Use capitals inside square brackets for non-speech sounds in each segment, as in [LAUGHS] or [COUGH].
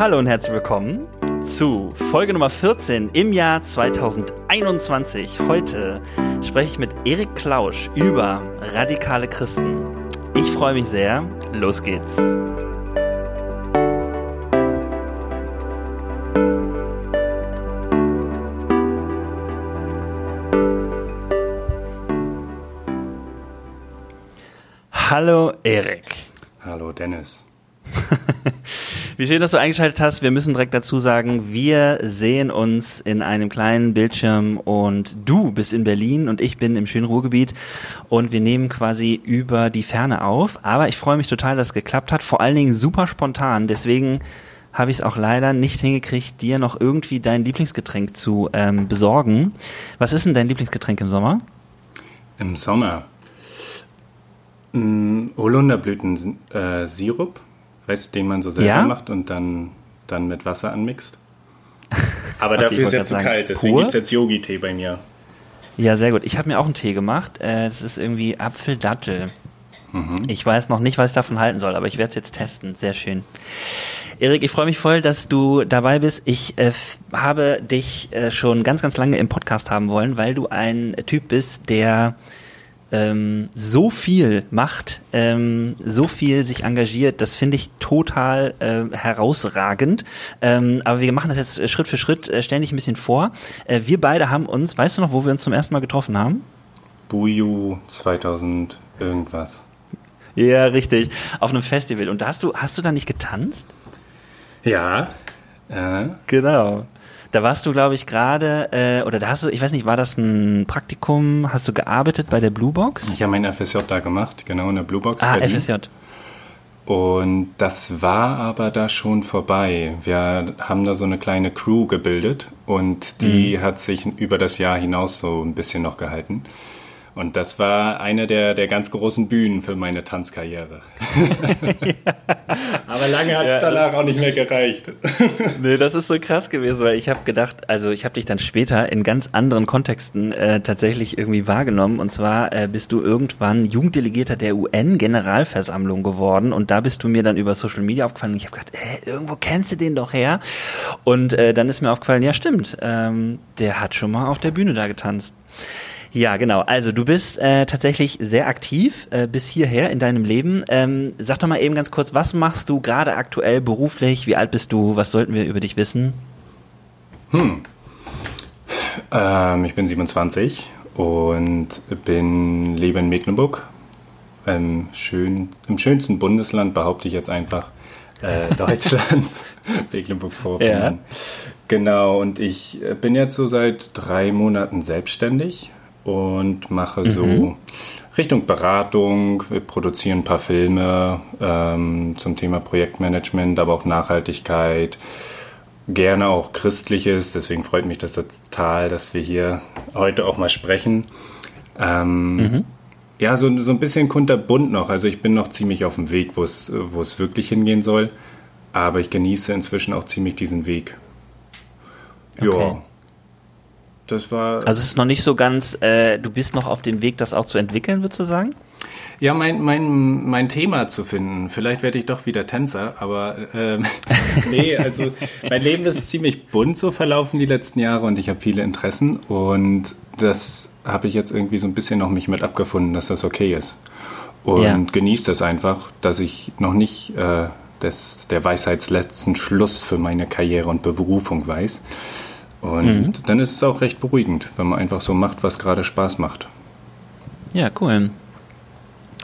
Hallo und herzlich willkommen zu Folge Nummer 14 im Jahr 2021. Heute spreche ich mit Erik Klausch über radikale Christen. Ich freue mich sehr. Los geht's. Hallo Erik. Hallo Dennis. Wie schön, dass du eingeschaltet hast. Wir müssen direkt dazu sagen, wir sehen uns in einem kleinen Bildschirm und du bist in Berlin und ich bin im schönen Ruhrgebiet und wir nehmen quasi über die Ferne auf. Aber ich freue mich total, dass es geklappt hat. Vor allen Dingen super spontan. Deswegen habe ich es auch leider nicht hingekriegt, dir noch irgendwie dein Lieblingsgetränk zu ähm, besorgen. Was ist denn dein Lieblingsgetränk im Sommer? Im Sommer? Mm, Holunderblütensirup. Äh, weißt den man so selber ja? macht und dann, dann mit Wasser anmixt. [LAUGHS] Aber okay, dafür ist ja zu sagen, kalt, deswegen gibt es jetzt Yogi-Tee bei mir. Ja, sehr gut. Ich habe mir auch einen Tee gemacht. Es ist irgendwie Apfeldattel. Mhm. Ich weiß noch nicht, was ich davon halten soll, aber ich werde es jetzt testen. Sehr schön. Erik, ich freue mich voll, dass du dabei bist. Ich äh, habe dich äh, schon ganz, ganz lange im Podcast haben wollen, weil du ein Typ bist, der ähm, so viel macht, ähm, so viel sich engagiert, das finde ich total äh, herausragend. Ähm, aber wir machen das jetzt Schritt für Schritt, äh, stellen dich ein bisschen vor. Äh, wir beide haben uns, weißt du noch, wo wir uns zum ersten Mal getroffen haben? Buju 2000 irgendwas. Ja, richtig. Auf einem Festival. Und da hast du, hast du da nicht getanzt? Ja. Äh. Genau. Da warst du, glaube ich, gerade, äh, oder da hast du, ich weiß nicht, war das ein Praktikum? Hast du gearbeitet bei der Blue Box? Ich habe mein FSJ da gemacht, genau in der Blue Box. Ah, Berlin. FSJ. Und das war aber da schon vorbei. Wir haben da so eine kleine Crew gebildet und die mhm. hat sich über das Jahr hinaus so ein bisschen noch gehalten. Und das war eine der, der ganz großen Bühnen für meine Tanzkarriere. ja. [LAUGHS] Aber lange hat es ja, danach auch nicht mehr gereicht. [LAUGHS] nee, das ist so krass gewesen, weil ich habe gedacht, also ich habe dich dann später in ganz anderen Kontexten äh, tatsächlich irgendwie wahrgenommen. Und zwar äh, bist du irgendwann Jugenddelegierter der UN-Generalversammlung geworden. Und da bist du mir dann über Social Media aufgefallen. Und ich habe gedacht, äh, irgendwo kennst du den doch her. Und äh, dann ist mir aufgefallen, ja stimmt, ähm, der hat schon mal auf der Bühne da getanzt. Ja, genau. Also du bist äh, tatsächlich sehr aktiv äh, bis hierher in deinem Leben. Ähm, sag doch mal eben ganz kurz, was machst du gerade aktuell beruflich? Wie alt bist du? Was sollten wir über dich wissen? Hm. Ähm, ich bin 27 und bin lebe in Mecklenburg. Im, schön, Im schönsten Bundesland behaupte ich jetzt einfach äh, [LAUGHS] Deutschlands, [LAUGHS] Mecklenburg-Vorpommern. Ja. Genau, und ich bin jetzt so seit drei Monaten selbstständig und mache so mhm. Richtung Beratung. Wir produzieren ein paar Filme ähm, zum Thema Projektmanagement, aber auch Nachhaltigkeit. Gerne auch Christliches, deswegen freut mich das total, dass wir hier heute auch mal sprechen. Ähm, mhm. Ja, so, so ein bisschen kunterbunt noch. Also ich bin noch ziemlich auf dem Weg, wo es wirklich hingehen soll. Aber ich genieße inzwischen auch ziemlich diesen Weg. Okay. Ja das war. Also es ist noch nicht so ganz, äh, du bist noch auf dem Weg, das auch zu entwickeln, würdest du sagen? Ja, mein, mein, mein Thema zu finden. Vielleicht werde ich doch wieder Tänzer, aber ähm, [LAUGHS] nee, also mein Leben ist ziemlich bunt so verlaufen die letzten Jahre und ich habe viele Interessen und das habe ich jetzt irgendwie so ein bisschen noch mich mit abgefunden, dass das okay ist. Und ja. genieße das einfach, dass ich noch nicht äh, des, der Weisheitsletzten Schluss für meine Karriere und Berufung weiß. Und mhm. dann ist es auch recht beruhigend, wenn man einfach so macht, was gerade Spaß macht. Ja, cool.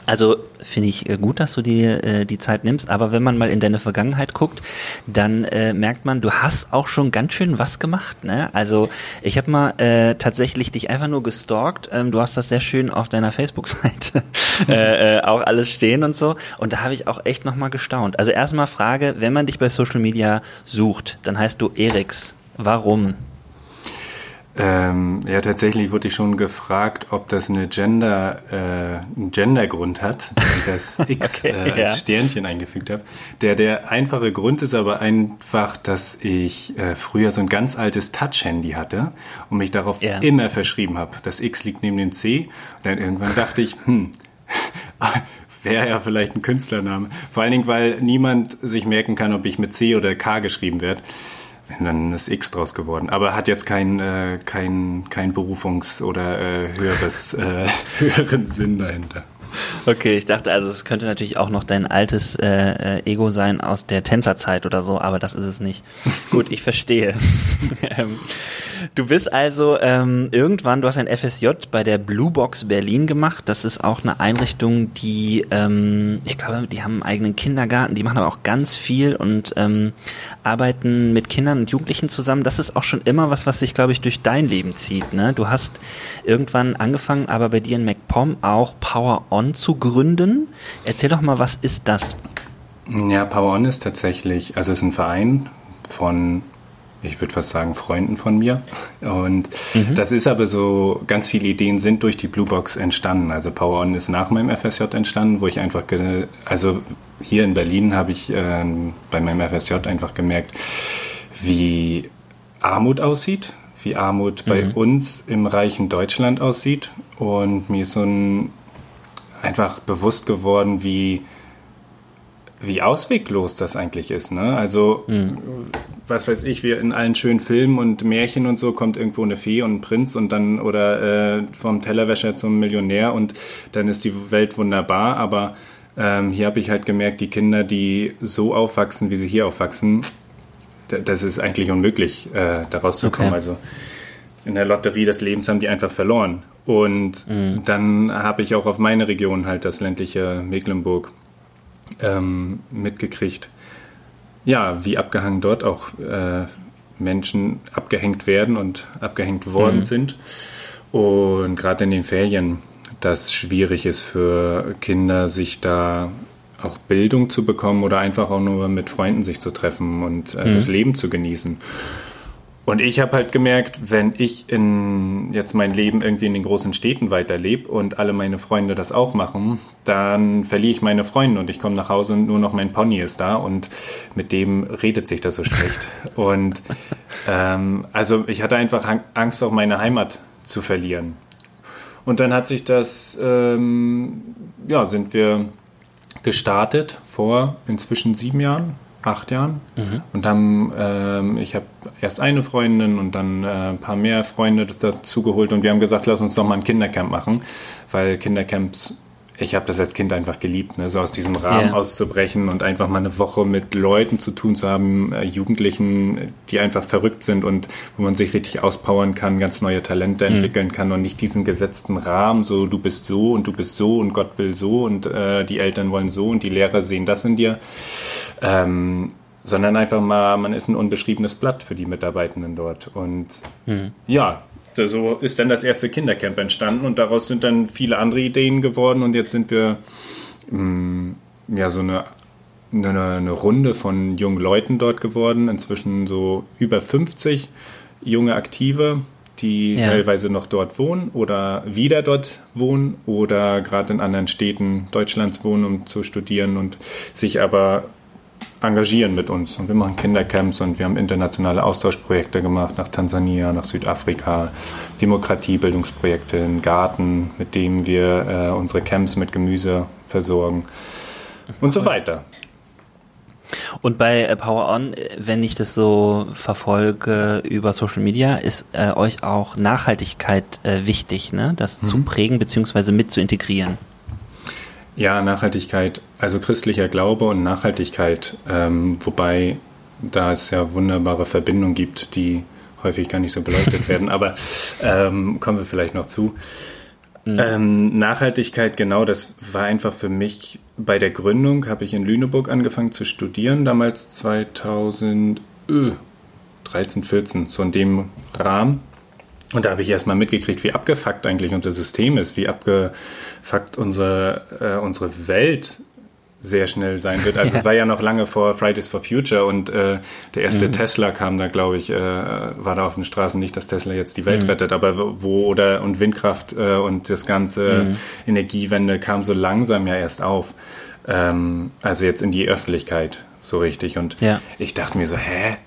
Also finde ich äh, gut, dass du dir äh, die Zeit nimmst, aber wenn man mal in deine Vergangenheit guckt, dann äh, merkt man, du hast auch schon ganz schön was gemacht. Ne? Also ich habe mal äh, tatsächlich dich einfach nur gestalkt. Ähm, du hast das sehr schön auf deiner Facebook-Seite [LAUGHS] äh, äh, auch alles stehen und so. Und da habe ich auch echt nochmal gestaunt. Also erstmal Frage, wenn man dich bei Social Media sucht, dann heißt du Eriks. Warum? Ähm, ja, tatsächlich wurde ich schon gefragt, ob das eine Gender, äh, einen Gendergrund hat, dass ich das [LAUGHS] X okay, äh, als ja. Sternchen eingefügt habe. Der, der einfache Grund ist aber einfach, dass ich äh, früher so ein ganz altes Touch-Handy hatte und mich darauf ja. immer verschrieben habe. Das X liegt neben dem C. Und dann irgendwann dachte ich, hm, [LAUGHS] wäre ja vielleicht ein Künstlername. Vor allen Dingen, weil niemand sich merken kann, ob ich mit C oder K geschrieben werde. Dann ist X draus geworden. Aber hat jetzt keinen äh, kein, kein Berufungs- oder äh, höheres, äh, [LAUGHS] höheren Sinn dahinter. Okay, ich dachte, also es könnte natürlich auch noch dein altes äh, äh Ego sein aus der Tänzerzeit oder so, aber das ist es nicht. [LAUGHS] Gut, ich verstehe. [LAUGHS] Ähm, Du bist also ähm, irgendwann, du hast ein FSJ bei der Blue Box Berlin gemacht. Das ist auch eine Einrichtung, die, ähm, ich glaube, die haben einen eigenen Kindergarten, die machen aber auch ganz viel und ähm, arbeiten mit Kindern und Jugendlichen zusammen. Das ist auch schon immer was, was sich, glaube ich, durch dein Leben zieht. Ne? Du hast irgendwann angefangen, aber bei dir in MacPom auch Power On zu gründen. Erzähl doch mal, was ist das? Ja, Power On ist tatsächlich, also es ist ein Verein von ich würde fast sagen, Freunden von mir. Und mhm. das ist aber so, ganz viele Ideen sind durch die Bluebox entstanden. Also Power On ist nach meinem FSJ entstanden, wo ich einfach, also hier in Berlin habe ich äh, bei meinem FSJ einfach gemerkt, wie Armut aussieht, wie Armut mhm. bei uns im reichen Deutschland aussieht. Und mir ist so ein, einfach bewusst geworden, wie wie ausweglos das eigentlich ist. Ne? Also, mhm. was weiß ich, wir in allen schönen Filmen und Märchen und so kommt irgendwo eine Fee und ein Prinz und dann oder äh, vom Tellerwäscher zum Millionär und dann ist die Welt wunderbar. Aber ähm, hier habe ich halt gemerkt, die Kinder, die so aufwachsen, wie sie hier aufwachsen, das ist eigentlich unmöglich, äh, daraus zu kommen. Also in der Lotterie des Lebens haben die einfach verloren. Und mhm. dann habe ich auch auf meine Region halt das ländliche Mecklenburg ähm, mitgekriegt, ja, wie abgehangen dort auch äh, Menschen abgehängt werden und abgehängt worden mhm. sind. Und gerade in den Ferien, das schwierig ist für Kinder, sich da auch Bildung zu bekommen oder einfach auch nur mit Freunden sich zu treffen und äh, mhm. das Leben zu genießen. Und ich habe halt gemerkt, wenn ich in jetzt mein Leben irgendwie in den großen Städten weiterlebe und alle meine Freunde das auch machen, dann verliere ich meine Freunde und ich komme nach Hause und nur noch mein Pony ist da und mit dem redet sich das so schlecht. [LAUGHS] und ähm, also ich hatte einfach Angst, auch meine Heimat zu verlieren. Und dann hat sich das, ähm, ja, sind wir gestartet vor inzwischen sieben Jahren, acht Jahren mhm. und haben, ähm, ich habe erst eine Freundin und dann äh, ein paar mehr Freunde dazu geholt und wir haben gesagt, lass uns doch mal ein Kindercamp machen, weil Kindercamps ich habe das als Kind einfach geliebt, ne? so aus diesem Rahmen yeah. auszubrechen und einfach mal eine Woche mit Leuten zu tun zu haben, äh, Jugendlichen, die einfach verrückt sind und wo man sich richtig auspowern kann, ganz neue Talente mhm. entwickeln kann und nicht diesen gesetzten Rahmen, so du bist so und du bist so und Gott will so und äh, die Eltern wollen so und die Lehrer sehen das in dir. Ähm, sondern einfach mal, man ist ein unbeschriebenes Blatt für die Mitarbeitenden dort. Und mhm. ja, so ist dann das erste Kindercamp entstanden und daraus sind dann viele andere Ideen geworden und jetzt sind wir mh, mm, ja so eine, eine, eine, Runde von jungen Leuten dort geworden, inzwischen so über 50 junge Aktive, die ja. teilweise noch dort wohnen oder wieder dort wohnen oder gerade in anderen Städten Deutschlands wohnen, um zu studieren und sich aber engagieren mit uns. Und wir machen Kindercamps und wir haben internationale Austauschprojekte gemacht nach Tansania, nach Südafrika, Demokratiebildungsprojekte in Garten, mit denen wir äh, unsere Camps mit Gemüse versorgen und so weiter. Und bei äh, Power On, wenn ich das so verfolge über Social Media, ist äh, euch auch Nachhaltigkeit äh, wichtig, ne? das mhm. zu prägen bzw. mit zu integrieren. Ja, Nachhaltigkeit, also christlicher Glaube und Nachhaltigkeit, ähm, wobei da es ja wunderbare Verbindungen gibt, die häufig gar nicht so beleuchtet [LAUGHS] werden, aber ähm, kommen wir vielleicht noch zu. Mhm. Ähm, Nachhaltigkeit, genau, das war einfach für mich bei der Gründung, habe ich in Lüneburg angefangen zu studieren, damals 2013, 14, so in dem Rahmen. Und da habe ich erstmal mitgekriegt, wie abgefuckt eigentlich unser System ist, wie abgefuckt unsere, äh, unsere Welt sehr schnell sein wird. Also ja. es war ja noch lange vor Fridays for Future und äh, der erste mhm. Tesla kam da, glaube ich, äh, war da auf den Straßen nicht, dass Tesla jetzt die Welt mhm. rettet, aber wo oder und Windkraft äh, und das ganze mhm. Energiewende kam so langsam ja erst auf. Ähm, also jetzt in die Öffentlichkeit so richtig. Und ja. ich dachte mir so, hä,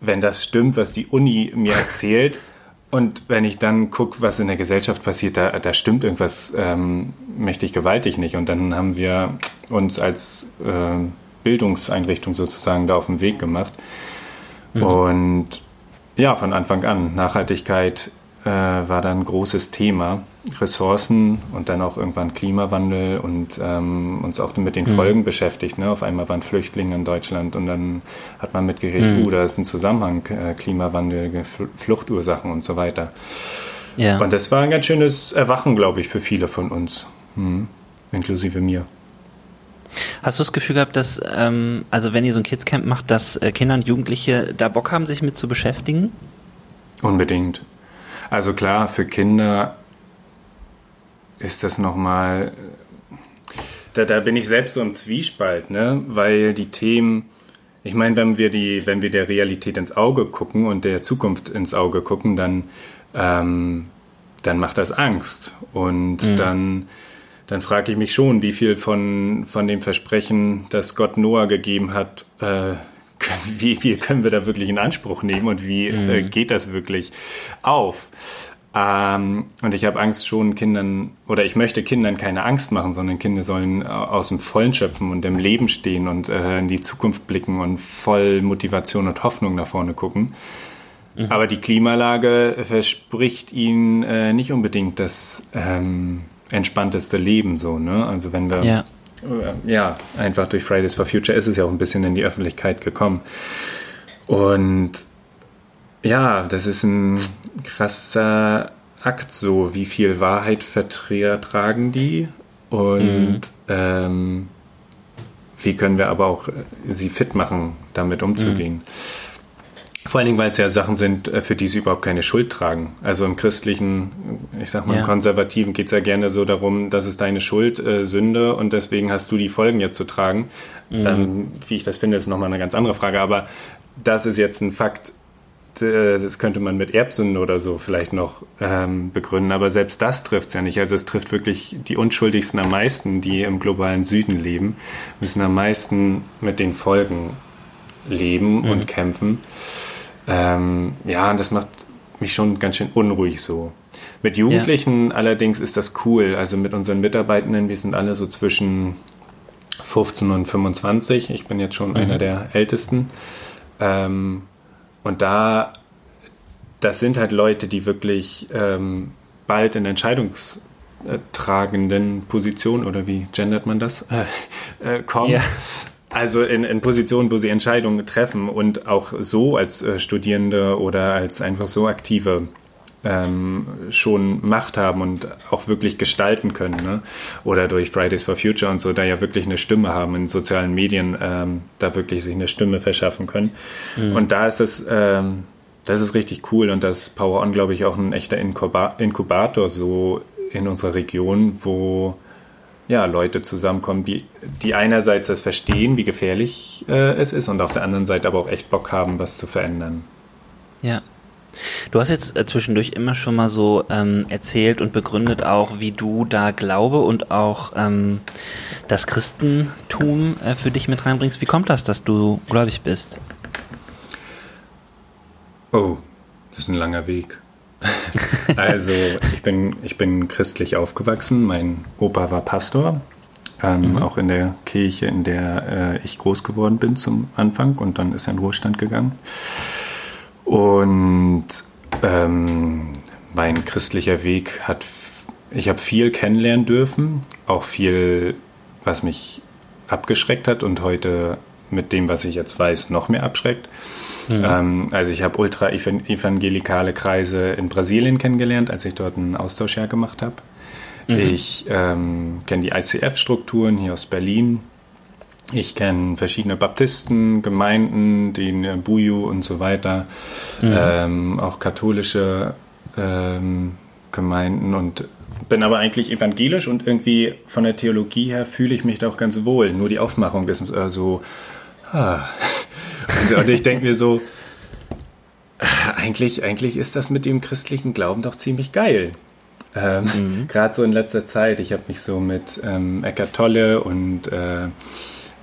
wenn das stimmt, was die Uni mir erzählt, [LAUGHS] und wenn ich dann gucke, was in der Gesellschaft passiert, da, da stimmt irgendwas ähm, mächtig gewaltig nicht. Und dann haben wir uns als äh, Bildungseinrichtung sozusagen da auf den Weg gemacht. Mhm. Und ja, von Anfang an, Nachhaltigkeit äh, war dann ein großes Thema. Ressourcen und dann auch irgendwann Klimawandel und ähm, uns auch mit den mhm. Folgen beschäftigt. Ne? Auf einmal waren Flüchtlinge in Deutschland und dann hat man mitgeredet, mhm. uh, da ist ein Zusammenhang, äh, Klimawandel, Fluchtursachen und so weiter. Ja. Und das war ein ganz schönes Erwachen, glaube ich, für viele von uns, mhm. inklusive mir. Hast du das Gefühl gehabt, dass, ähm, also wenn ihr so ein Kidscamp macht, dass äh, Kinder und Jugendliche da Bock haben, sich mit zu beschäftigen? Unbedingt. Also klar, für Kinder ist das nochmal, da, da bin ich selbst so im Zwiespalt, ne? weil die Themen, ich meine, wenn wir die, wenn wir der Realität ins Auge gucken und der Zukunft ins Auge gucken, dann, ähm, dann macht das Angst. Und mhm. dann, dann frage ich mich schon, wie viel von, von dem Versprechen, das Gott Noah gegeben hat, äh, [LAUGHS] wie viel können wir da wirklich in Anspruch nehmen und wie mhm. äh, geht das wirklich auf? Ähm, und ich habe Angst schon Kindern, oder ich möchte Kindern keine Angst machen, sondern Kinder sollen äh, aus dem Vollen schöpfen und im Leben stehen und äh, in die Zukunft blicken und voll Motivation und Hoffnung nach vorne gucken. Mhm. Aber die Klimalage verspricht ihnen äh, nicht unbedingt das ähm, entspannteste Leben so, ne? Also wenn wir ja. Äh, ja, einfach durch Fridays for Future ist es ja auch ein bisschen in die Öffentlichkeit gekommen. Und ja, das ist ein krasser Akt, so wie viel Wahrheit vertragen die und mhm. ähm, wie können wir aber auch sie fit machen, damit umzugehen. Mhm. Vor allen Dingen, weil es ja Sachen sind, äh, für die sie überhaupt keine Schuld tragen. Also im christlichen, ich sag mal, ja. im konservativen geht es ja gerne so darum, das ist deine Schuld, äh, Sünde und deswegen hast du die Folgen jetzt zu tragen. Mhm. Ähm, wie ich das finde, ist nochmal eine ganz andere Frage. Aber das ist jetzt ein Fakt, äh, das könnte man mit Erbsünden oder so vielleicht noch ähm, begründen, aber selbst das trifft es ja nicht. Also es trifft wirklich die Unschuldigsten am meisten, die im globalen Süden leben, müssen am meisten mit den Folgen leben mhm. und kämpfen. Ähm, ja, und das macht mich schon ganz schön unruhig so. Mit Jugendlichen ja. allerdings ist das cool. Also mit unseren Mitarbeitenden, wir sind alle so zwischen 15 und 25. Ich bin jetzt schon mhm. einer der Ältesten. Ähm, und da, das sind halt Leute, die wirklich ähm, bald in entscheidungstragenden Positionen oder wie gendert man das, äh, äh, kommen. Ja. Also in, in Positionen, wo sie Entscheidungen treffen und auch so als äh, Studierende oder als einfach so aktive ähm, schon Macht haben und auch wirklich gestalten können. Ne? Oder durch Fridays for Future und so, da ja wirklich eine Stimme haben in sozialen Medien, ähm, da wirklich sich eine Stimme verschaffen können. Mhm. Und da ist es, ähm, das ist richtig cool und das Power On, glaube ich, auch ein echter Inkubator so in unserer Region, wo ja, Leute zusammenkommen, die, die einerseits das verstehen, wie gefährlich äh, es ist und auf der anderen Seite aber auch echt Bock haben, was zu verändern. Ja, Du hast jetzt äh, zwischendurch immer schon mal so ähm, erzählt und begründet auch, wie du da Glaube und auch ähm, das Christentum äh, für dich mit reinbringst. Wie kommt das, dass du gläubig bist? Oh, das ist ein langer Weg. [LAUGHS] also ich bin, ich bin christlich aufgewachsen. Mein Opa war Pastor, ähm, mhm. auch in der Kirche, in der äh, ich groß geworden bin zum Anfang und dann ist er in Ruhestand gegangen. Und ähm, mein christlicher Weg hat, ich habe viel kennenlernen dürfen, auch viel, was mich abgeschreckt hat und heute mit dem, was ich jetzt weiß, noch mehr abschreckt. Mhm. Ähm, also ich habe ultra evangelikale Kreise in Brasilien kennengelernt, als ich dort ein Austauschjahr gemacht habe. Mhm. Ich ähm, kenne die ICF-Strukturen hier aus Berlin. Ich kenne verschiedene Baptisten, Gemeinden, den Buju und so weiter, mhm. ähm, auch katholische ähm, Gemeinden und bin aber eigentlich evangelisch und irgendwie von der Theologie her fühle ich mich da auch ganz wohl. Nur die Aufmachung ist äh, so. Ah. [LAUGHS] Und, und ich denke mir so, eigentlich, eigentlich ist das mit dem christlichen Glauben doch ziemlich geil. Ähm, mhm. [LAUGHS] Gerade so in letzter Zeit. Ich habe mich so mit ähm, Eckart Tolle und äh,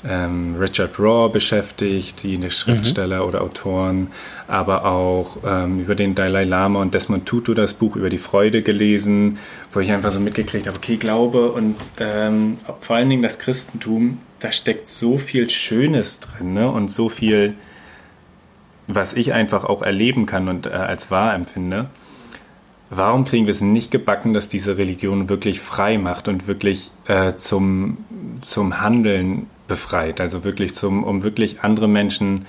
ähm, Richard Raw beschäftigt, die Schriftsteller mhm. oder Autoren, aber auch ähm, über den Dalai Lama und Desmond Tutu das Buch über die Freude gelesen, wo ich einfach so mitgekriegt habe, okay, Glaube und ähm, vor allen Dingen das Christentum, da steckt so viel Schönes drin ne? und so viel, was ich einfach auch erleben kann und äh, als wahr empfinde. Warum kriegen wir es nicht gebacken, dass diese Religion wirklich frei macht und wirklich äh, zum, zum Handeln befreit? Also wirklich zum, um wirklich andere Menschen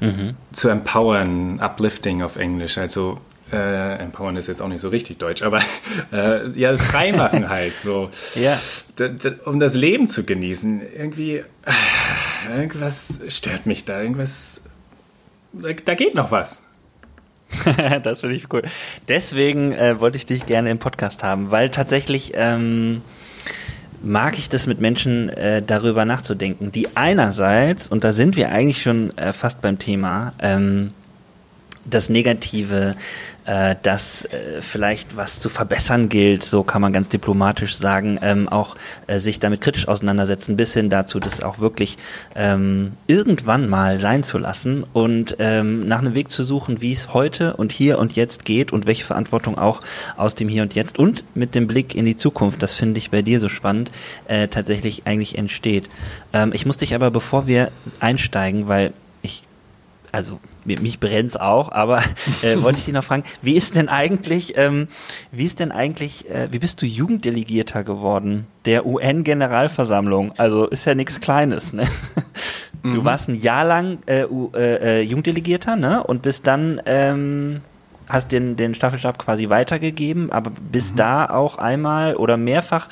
mhm. zu empowern, uplifting auf Englisch. Also äh, empowern ist jetzt auch nicht so richtig deutsch, aber [LAUGHS] äh, ja, frei machen halt so. ja. um das Leben zu genießen. Irgendwie, äh, irgendwas stört mich da, irgendwas, da, da geht noch was. [LAUGHS] das finde ich cool. Deswegen äh, wollte ich dich gerne im Podcast haben, weil tatsächlich ähm, mag ich das mit Menschen äh, darüber nachzudenken, die einerseits, und da sind wir eigentlich schon äh, fast beim Thema, ähm, das Negative, äh, dass äh, vielleicht was zu verbessern gilt, so kann man ganz diplomatisch sagen, ähm, auch äh, sich damit kritisch auseinandersetzen, bis hin dazu, das auch wirklich ähm, irgendwann mal sein zu lassen und ähm, nach einem Weg zu suchen, wie es heute und hier und jetzt geht und welche Verantwortung auch aus dem Hier und Jetzt und mit dem Blick in die Zukunft, das finde ich bei dir so spannend, äh, tatsächlich eigentlich entsteht. Ähm, ich muss dich aber, bevor wir einsteigen, weil ich also mich brennt's auch, aber äh, [LAUGHS] wollte ich dich noch fragen, wie ist denn eigentlich, ähm, wie ist denn eigentlich, äh, wie bist du Jugenddelegierter geworden der UN-Generalversammlung? Also ist ja nichts Kleines, ne? [LAUGHS] Du mhm. warst ein Jahr lang äh, äh, äh, Jugenddelegierter, ne? Und bist dann ähm, hast den, den Staffelstab quasi weitergegeben, aber bist mhm. da auch einmal oder mehrfach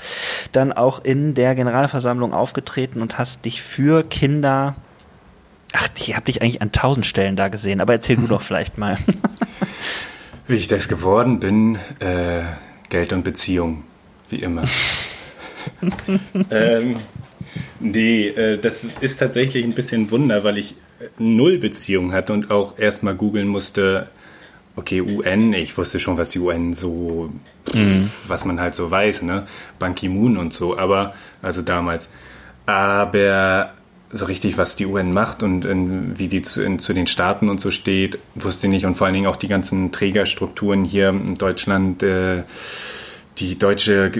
dann auch in der Generalversammlung aufgetreten und hast dich für Kinder Ach, ich habe dich eigentlich an tausend Stellen da gesehen, aber erzähl du [LAUGHS] doch vielleicht mal. [LAUGHS] Wie ich das geworden bin, äh, Geld und Beziehung, wie immer. [LAUGHS] ähm, nee, äh, das ist tatsächlich ein bisschen Wunder, weil ich null Beziehung hatte und auch erstmal googeln musste, okay, UN, ich wusste schon, was die UN so, mhm. was man halt so weiß, ne? Ban Ki-moon und so, aber, also damals. Aber so richtig, was die UN macht und in, wie die zu, in, zu, den Staaten und so steht, wusste ich nicht. Und vor allen Dingen auch die ganzen Trägerstrukturen hier in Deutschland, äh, die deutsche,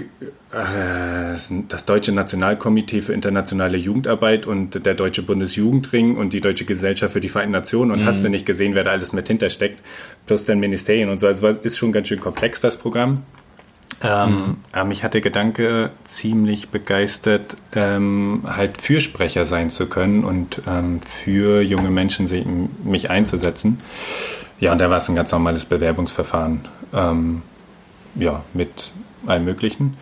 äh, das deutsche Nationalkomitee für internationale Jugendarbeit und der deutsche Bundesjugendring und die deutsche Gesellschaft für die Vereinten Nationen. Und mhm. hast du nicht gesehen, wer da alles mit hintersteckt, plus dann Ministerien und so. Also ist schon ganz schön komplex, das Programm. Ähm, mhm. Mich hat der Gedanke ziemlich begeistert, ähm, halt Fürsprecher sein zu können und ähm, für junge Menschen sich, mich einzusetzen. Ja, und da war es ein ganz normales Bewerbungsverfahren. Ähm, ja, mit allem Möglichen.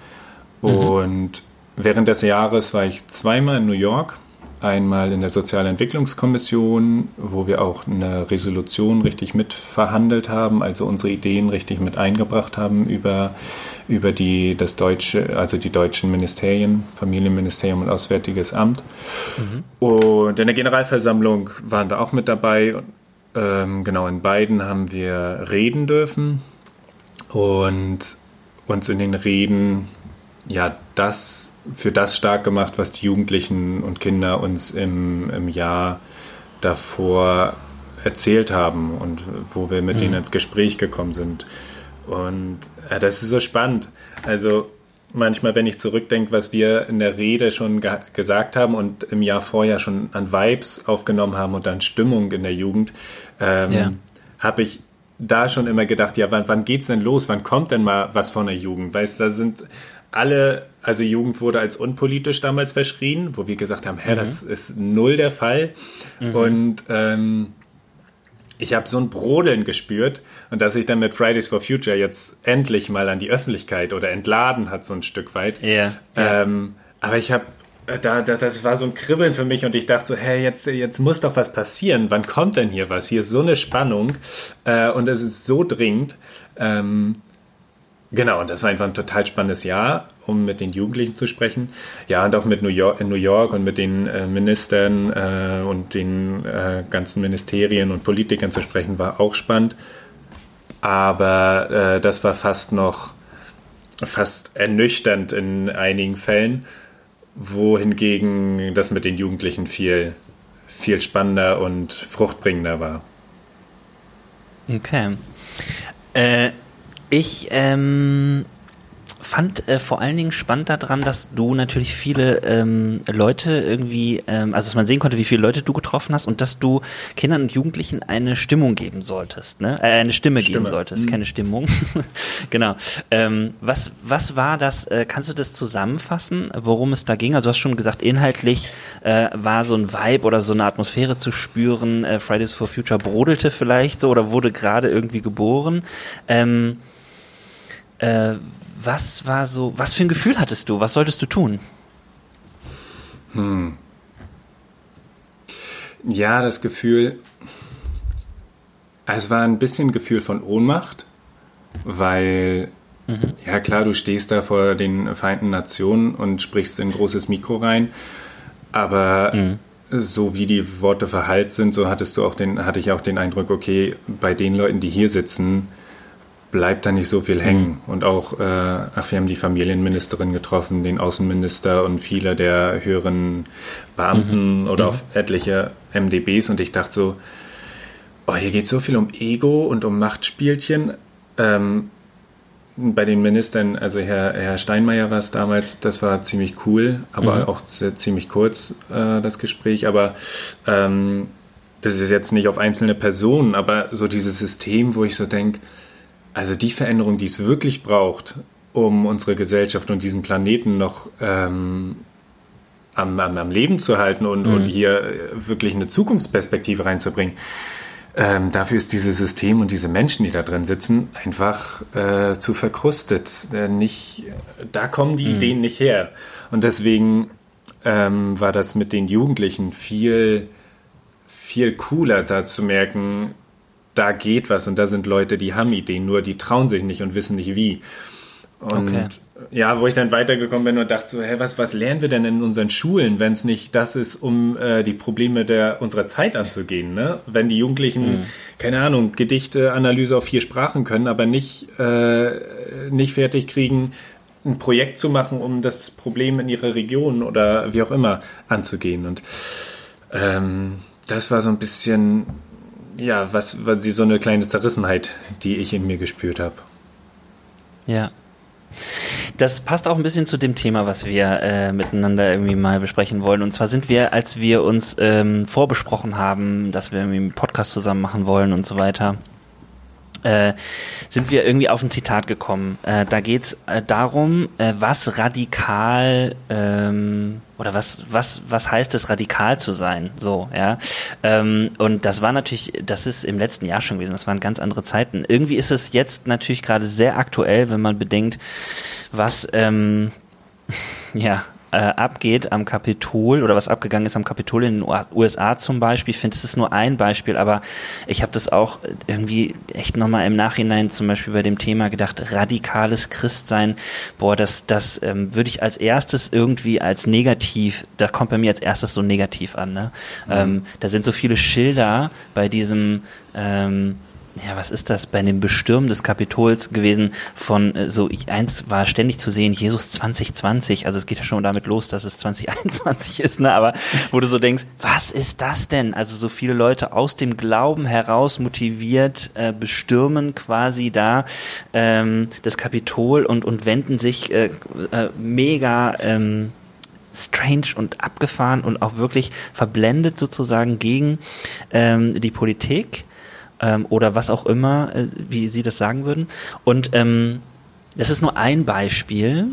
Mhm. Und während des Jahres war ich zweimal in New York einmal in der Sozialentwicklungskommission, wo wir auch eine Resolution richtig mitverhandelt haben, also unsere Ideen richtig mit eingebracht haben über, über die, das deutsche, also die deutschen Ministerien, Familienministerium und Auswärtiges Amt. Mhm. Und in der Generalversammlung waren wir auch mit dabei. Ähm, genau, in beiden haben wir reden dürfen und uns in den Reden ja das für das stark gemacht, was die Jugendlichen und Kinder uns im, im Jahr davor erzählt haben und wo wir mit mhm. denen ins Gespräch gekommen sind. Und ja, das ist so spannend. Also manchmal, wenn ich zurückdenke, was wir in der Rede schon ge gesagt haben und im Jahr vorher schon an Vibes aufgenommen haben und an Stimmung in der Jugend, ähm, ja. habe ich da schon immer gedacht, ja, wann, wann geht's denn los? Wann kommt denn mal was von der Jugend? Weißt, da sind alle, also Jugend wurde als unpolitisch damals verschrien, wo wir gesagt haben, hä, mhm. das ist null der Fall. Mhm. Und ähm, ich habe so ein Brodeln gespürt und dass sich dann mit Fridays for Future jetzt endlich mal an die Öffentlichkeit oder entladen hat, so ein Stück weit. Yeah, yeah. Ähm, aber ich habe äh, da, da, das war so ein Kribbeln für mich und ich dachte so, hey, jetzt, jetzt muss doch was passieren. Wann kommt denn hier was? Hier ist so eine Spannung äh, und es ist so dringend. Ähm, Genau, und das war einfach ein total spannendes Jahr, um mit den Jugendlichen zu sprechen. Ja, und auch mit New York, in New York und mit den äh, Ministern äh, und den äh, ganzen Ministerien und Politikern zu sprechen, war auch spannend. Aber äh, das war fast noch fast ernüchternd in einigen Fällen. wohingegen das mit den Jugendlichen viel, viel spannender und fruchtbringender war. Okay. Äh, ich ähm, fand äh, vor allen Dingen spannend daran, dass du natürlich viele ähm, Leute irgendwie, ähm, also dass man sehen konnte, wie viele Leute du getroffen hast und dass du Kindern und Jugendlichen eine Stimmung geben solltest, ne? Äh, eine Stimme, Stimme. geben solltest, mhm. keine Stimmung. [LAUGHS] genau. Ähm, was, was war das? Äh, kannst du das zusammenfassen, worum es da ging? Also du hast schon gesagt, inhaltlich äh, war so ein Vibe oder so eine Atmosphäre zu spüren. Äh, Fridays for Future brodelte vielleicht so oder wurde gerade irgendwie geboren. Ähm, äh, was war so, was für ein Gefühl hattest du? Was solltest du tun? Hm. Ja, das Gefühl, es war ein bisschen Gefühl von Ohnmacht, weil, mhm. ja klar, du stehst da vor den Vereinten Nationen und sprichst in ein großes Mikro rein, aber mhm. so wie die Worte verhallt sind, so hattest du auch den, hatte ich auch den Eindruck, okay, bei den Leuten, die hier sitzen, bleibt da nicht so viel hängen. Mhm. Und auch, äh, ach, wir haben die Familienministerin getroffen, den Außenminister und viele der höheren Beamten mhm. oder mhm. auch etliche MDBs. Und ich dachte so, oh, hier geht so viel um Ego und um Machtspielchen. Ähm, bei den Ministern, also Herr, Herr Steinmeier war es damals, das war ziemlich cool, aber mhm. auch ziemlich kurz, äh, das Gespräch. Aber ähm, das ist jetzt nicht auf einzelne Personen, aber so dieses System, wo ich so denke, also die Veränderung, die es wirklich braucht, um unsere Gesellschaft und diesen Planeten noch ähm, am, am, am, Leben zu halten und, mhm. und hier wirklich eine Zukunftsperspektive reinzubringen, ähm, dafür ist dieses System und diese Menschen, die da drin sitzen, einfach äh, zu verkrustet. Äh, nicht, da kommen die mhm. Ideen nicht her. Und deswegen ähm, war das mit den Jugendlichen viel, viel cooler, da zu merken, da geht was und da sind Leute, die haben Ideen, nur die trauen sich nicht und wissen nicht wie. Und okay. ja, wo ich dann weitergekommen bin und dachte so, hä, was, was lernen wir denn in unseren Schulen, wenn es nicht das ist, um äh, die Probleme der, unserer Zeit anzugehen, ne? Wenn die Jugendlichen, mhm. keine Ahnung, Gedichte, Analyse auf vier Sprachen können, aber nicht, äh, nicht fertig kriegen, ein Projekt zu machen, um das Problem in ihrer Region oder wie auch immer anzugehen. Und ähm, das war so ein bisschen ja, was war so eine kleine Zerrissenheit, die ich in mir gespürt habe. Ja. Das passt auch ein bisschen zu dem Thema, was wir äh, miteinander irgendwie mal besprechen wollen. Und zwar sind wir, als wir uns ähm, vorbesprochen haben, dass wir irgendwie einen Podcast zusammen machen wollen und so weiter, äh, sind wir irgendwie auf ein Zitat gekommen. Äh, da geht es äh, darum, äh, was radikal ähm, oder was, was, was heißt es, radikal zu sein? So, ja. Ähm, und das war natürlich, das ist im letzten Jahr schon gewesen, das waren ganz andere Zeiten. Irgendwie ist es jetzt natürlich gerade sehr aktuell, wenn man bedenkt, was ähm, [LAUGHS] ja, äh, abgeht am Kapitol oder was abgegangen ist am Kapitol in den USA zum Beispiel. Ich finde, es ist nur ein Beispiel, aber ich habe das auch irgendwie echt nochmal im Nachhinein zum Beispiel bei dem Thema gedacht, radikales Christsein, boah, das, das ähm, würde ich als erstes irgendwie als negativ, da kommt bei mir als erstes so negativ an. Ne? Mhm. Ähm, da sind so viele Schilder bei diesem ähm, ja, was ist das, bei dem Bestürmen des Kapitols gewesen von äh, so, eins war ständig zu sehen, Jesus 2020, also es geht ja schon damit los, dass es 2021 [LAUGHS] ist, ne, aber wo du so denkst, was ist das denn? Also so viele Leute aus dem Glauben heraus motiviert äh, bestürmen quasi da ähm, das Kapitol und, und wenden sich äh, äh, mega ähm, strange und abgefahren und auch wirklich verblendet sozusagen gegen ähm, die Politik ähm, oder was auch immer, äh, wie Sie das sagen würden. Und ähm, das ist nur ein Beispiel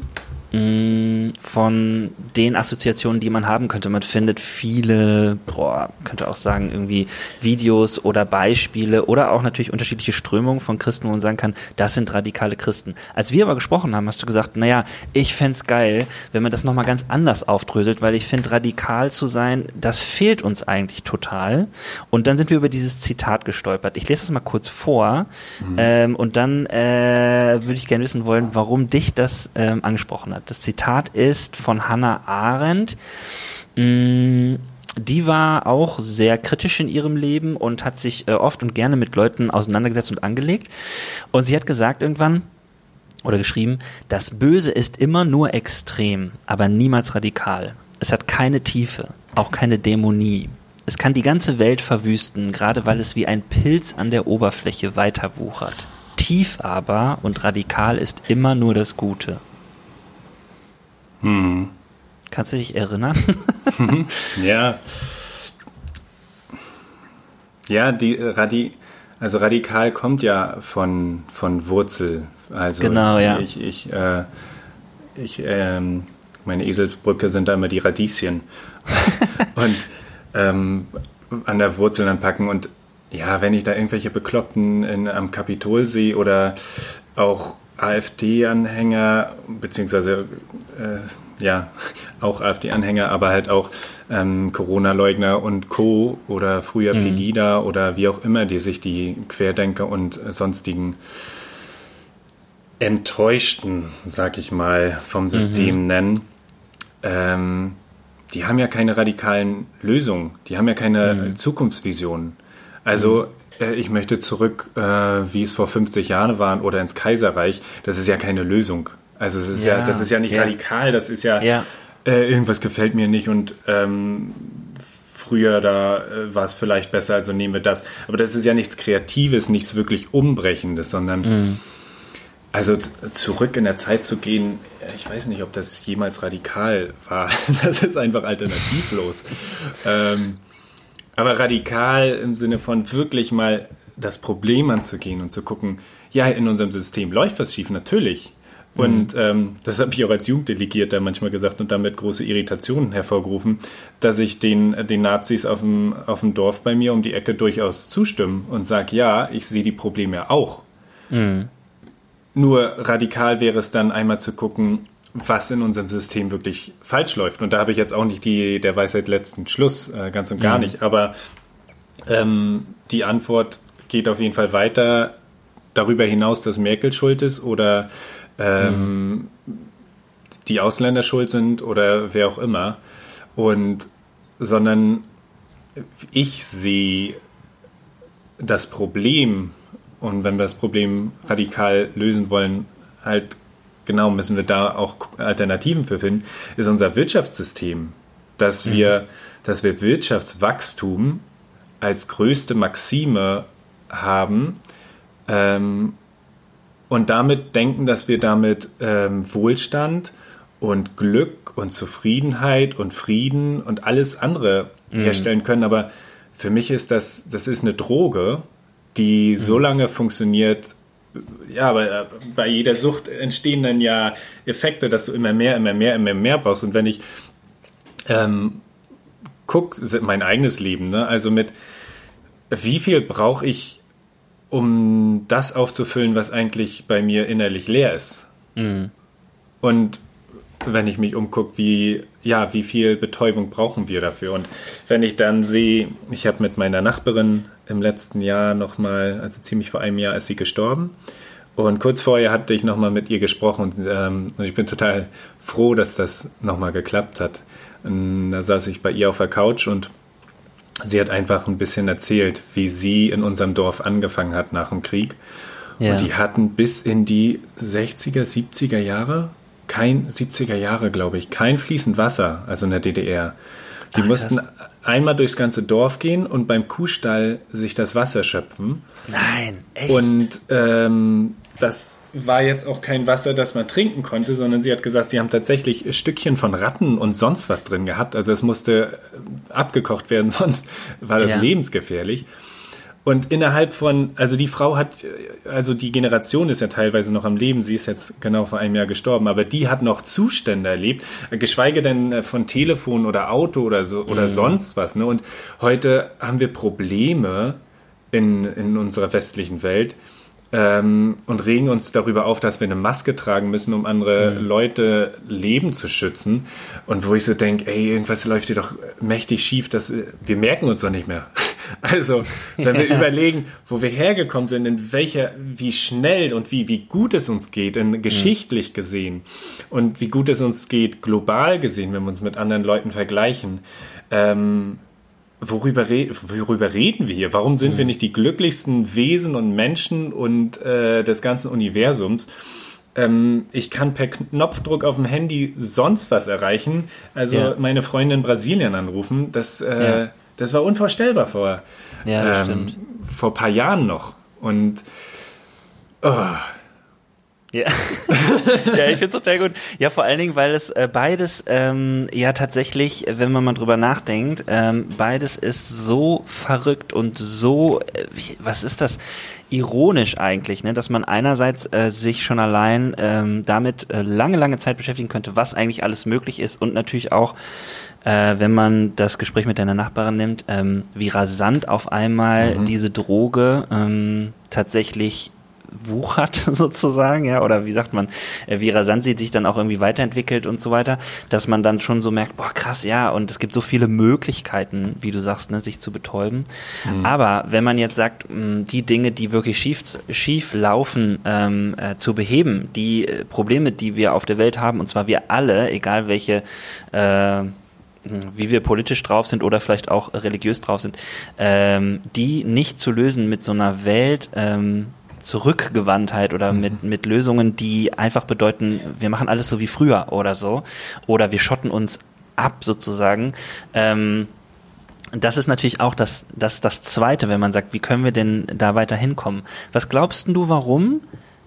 von den Assoziationen, die man haben könnte. Man findet viele, boah, könnte auch sagen, irgendwie Videos oder Beispiele oder auch natürlich unterschiedliche Strömungen von Christen, wo man sagen kann, das sind radikale Christen. Als wir aber gesprochen haben, hast du gesagt, naja, ich fände geil, wenn man das nochmal ganz anders aufdröselt, weil ich finde, radikal zu sein, das fehlt uns eigentlich total. Und dann sind wir über dieses Zitat gestolpert. Ich lese das mal kurz vor mhm. ähm, und dann äh, würde ich gerne wissen wollen, warum dich das ähm, angesprochen hat hat. Das Zitat ist von Hannah Arendt. Mm, die war auch sehr kritisch in ihrem Leben und hat sich äh, oft und gerne mit Leuten auseinandergesetzt und angelegt. Und sie hat gesagt irgendwann, oder geschrieben, das Böse ist immer nur extrem, aber niemals radikal. Es hat keine Tiefe, auch keine Dämonie. Es kann die ganze Welt verwüsten, gerade weil es wie ein Pilz an der Oberfläche weiter wuchert. Tief aber und radikal ist immer nur das Gute. Hm. Kannst du dich erinnern? ja. Ja, die Radi also radikal kommt ja von, von Wurzel. Also genau, ja. Ich, ich, äh, ich ähm, meine Eselsbrücke sind da immer die Radieschen. [LAUGHS] und ähm, an der Wurzel anpacken. Und ja, wenn ich da irgendwelche Bekloppten in, am Kapitol sehe oder auch AfD-Anhänger, beziehungsweise äh, ja, auch AfD-Anhänger, aber halt auch ähm, Corona-Leugner und Co. oder früher mhm. Pegida oder wie auch immer, die sich die Querdenker und sonstigen Enttäuschten, sag ich mal, vom System mhm. nennen. Ähm, die haben ja keine radikalen Lösungen, die haben ja keine mhm. Zukunftsvisionen. Also mhm. Ich möchte zurück, äh, wie es vor 50 Jahren war oder ins Kaiserreich. Das ist ja keine Lösung. Also es ist ja, ja das ist ja nicht ja. radikal, das ist ja, ja. Äh, irgendwas gefällt mir nicht und ähm, früher da äh, war es vielleicht besser, also nehmen wir das. Aber das ist ja nichts Kreatives, nichts wirklich Umbrechendes, sondern mhm. also zurück in der Zeit zu gehen, ich weiß nicht, ob das jemals radikal war. [LAUGHS] Das ist einfach alternativlos. ähm, aber radikal im Sinne von wirklich mal das Problem anzugehen und zu gucken, ja, in unserem System läuft was schief, natürlich. Und mhm. ähm, das habe ich auch als Jugenddelegierter manchmal gesagt und damit große Irritationen hervorgerufen, dass ich den, den Nazis auf dem, auf dem Dorf bei mir um die Ecke durchaus zustimme und sage, ja, ich sehe die Probleme auch. Mhm. Nur radikal wäre es dann einmal zu gucken, was in unserem System wirklich falsch läuft. Und da habe ich jetzt auch nicht die der Weisheit letzten Schluss, äh, ganz und gar mhm. nicht. Aber ähm, die Antwort geht auf jeden Fall weiter darüber hinaus, dass Merkel schuld ist oder ähm, mhm. die Ausländer schuld sind oder wer auch immer. Und sondern ich sehe das Problem und wenn wir das Problem radikal lösen wollen, halt genau müssen wir da auch Alternativen für finden, ist unser Wirtschaftssystem, dass mhm. wir, dass wir Wirtschaftswachstum als größte Maxime haben ähm, und damit denken, dass wir damit ähm, Wohlstand und Glück und Zufriedenheit und Frieden und alles andere mhm. herstellen können. Aber für mich ist das, das ist eine Droge, die mhm. so lange funktioniert, ja, aber bei jeder Sucht entstehen dann ja Effekte, dass du immer mehr, immer mehr, immer mehr brauchst. Und wenn ich ähm, gucke, mein eigenes Leben, ne? also mit wie viel brauche ich um das aufzufüllen, was eigentlich bei mir innerlich leer ist. Mhm. Und wenn ich mich umgucke, wie, ja, wie viel Betäubung brauchen wir dafür? Und wenn ich dann sehe, ich habe mit meiner Nachbarin im letzten Jahr nochmal, also ziemlich vor einem Jahr ist sie gestorben. Und kurz vorher hatte ich nochmal mit ihr gesprochen und, ähm, und ich bin total froh, dass das nochmal geklappt hat. Und da saß ich bei ihr auf der Couch und sie hat einfach ein bisschen erzählt, wie sie in unserem Dorf angefangen hat nach dem Krieg. Ja. Und die hatten bis in die 60er, 70er Jahre, kein 70er Jahre, glaube ich, kein fließend Wasser, also in der DDR. Die Ach, mussten krass. einmal durchs ganze Dorf gehen und beim Kuhstall sich das Wasser schöpfen. Nein, echt? Und ähm, das war jetzt auch kein Wasser, das man trinken konnte, sondern sie hat gesagt, sie haben tatsächlich Stückchen von Ratten und sonst was drin gehabt. Also es musste abgekocht werden, [LAUGHS] sonst war das ja. lebensgefährlich. Und innerhalb von, also die Frau hat, also die Generation ist ja teilweise noch am Leben, sie ist jetzt genau vor einem Jahr gestorben, aber die hat noch Zustände erlebt, geschweige denn von Telefon oder Auto oder so oder mhm. sonst was. Ne? Und heute haben wir Probleme in, in unserer westlichen Welt, ähm, und regen uns darüber auf, dass wir eine Maske tragen müssen, um andere mhm. Leute Leben zu schützen. Und wo ich so denke, ey, irgendwas läuft hier doch mächtig schief, dass wir merken uns doch nicht mehr. [LAUGHS] Also, wenn wir [LAUGHS] überlegen, wo wir hergekommen sind, in welcher, wie schnell und wie, wie gut es uns geht, in, geschichtlich gesehen und wie gut es uns geht, global gesehen, wenn wir uns mit anderen Leuten vergleichen, ähm, worüber, re worüber reden wir hier? Warum sind mhm. wir nicht die glücklichsten Wesen und Menschen und äh, des ganzen Universums? ähm, ich kann per Knopfdruck auf dem Handy sonst was erreichen. Also ja. meine Freunde in Brasilien anrufen. Das, äh, ja. das war unvorstellbar vor, ja, ähm, vor ein paar Jahren noch. Und oh, ja, [LAUGHS] ja ich finde es total gut. Ja, vor allen Dingen, weil es äh, beides ähm, ja tatsächlich, wenn man mal drüber nachdenkt, ähm, beides ist so verrückt und so, äh, wie, was ist das? ironisch eigentlich, ne, dass man einerseits äh, sich schon allein ähm, damit äh, lange, lange Zeit beschäftigen könnte, was eigentlich alles möglich ist und natürlich auch, äh, wenn man das Gespräch mit deiner Nachbarin nimmt, ähm, wie rasant auf einmal mhm. diese Droge ähm, tatsächlich wuchert [LAUGHS] sozusagen, ja, oder wie sagt man, äh, wie rasant sie sich dann auch irgendwie weiterentwickelt und so weiter, dass man dann schon so merkt, boah, krass, ja, und es gibt so viele Möglichkeiten, wie du sagst, ne, sich zu betäuben. Mhm. Aber wenn man jetzt sagt, mh, die Dinge, die wirklich schief, schief laufen, ähm, äh, zu beheben, die äh, Probleme, die wir auf der Welt haben, und zwar wir alle, egal welche äh, wie wir politisch drauf sind oder vielleicht auch religiös drauf sind, ähm, die nicht zu lösen mit so einer Welt, ähm, Zurückgewandtheit oder mhm. mit, mit Lösungen, die einfach bedeuten, wir machen alles so wie früher oder so. Oder wir schotten uns ab sozusagen. Ähm, das ist natürlich auch das, das, das Zweite, wenn man sagt, wie können wir denn da weiter hinkommen? Was glaubst du, warum,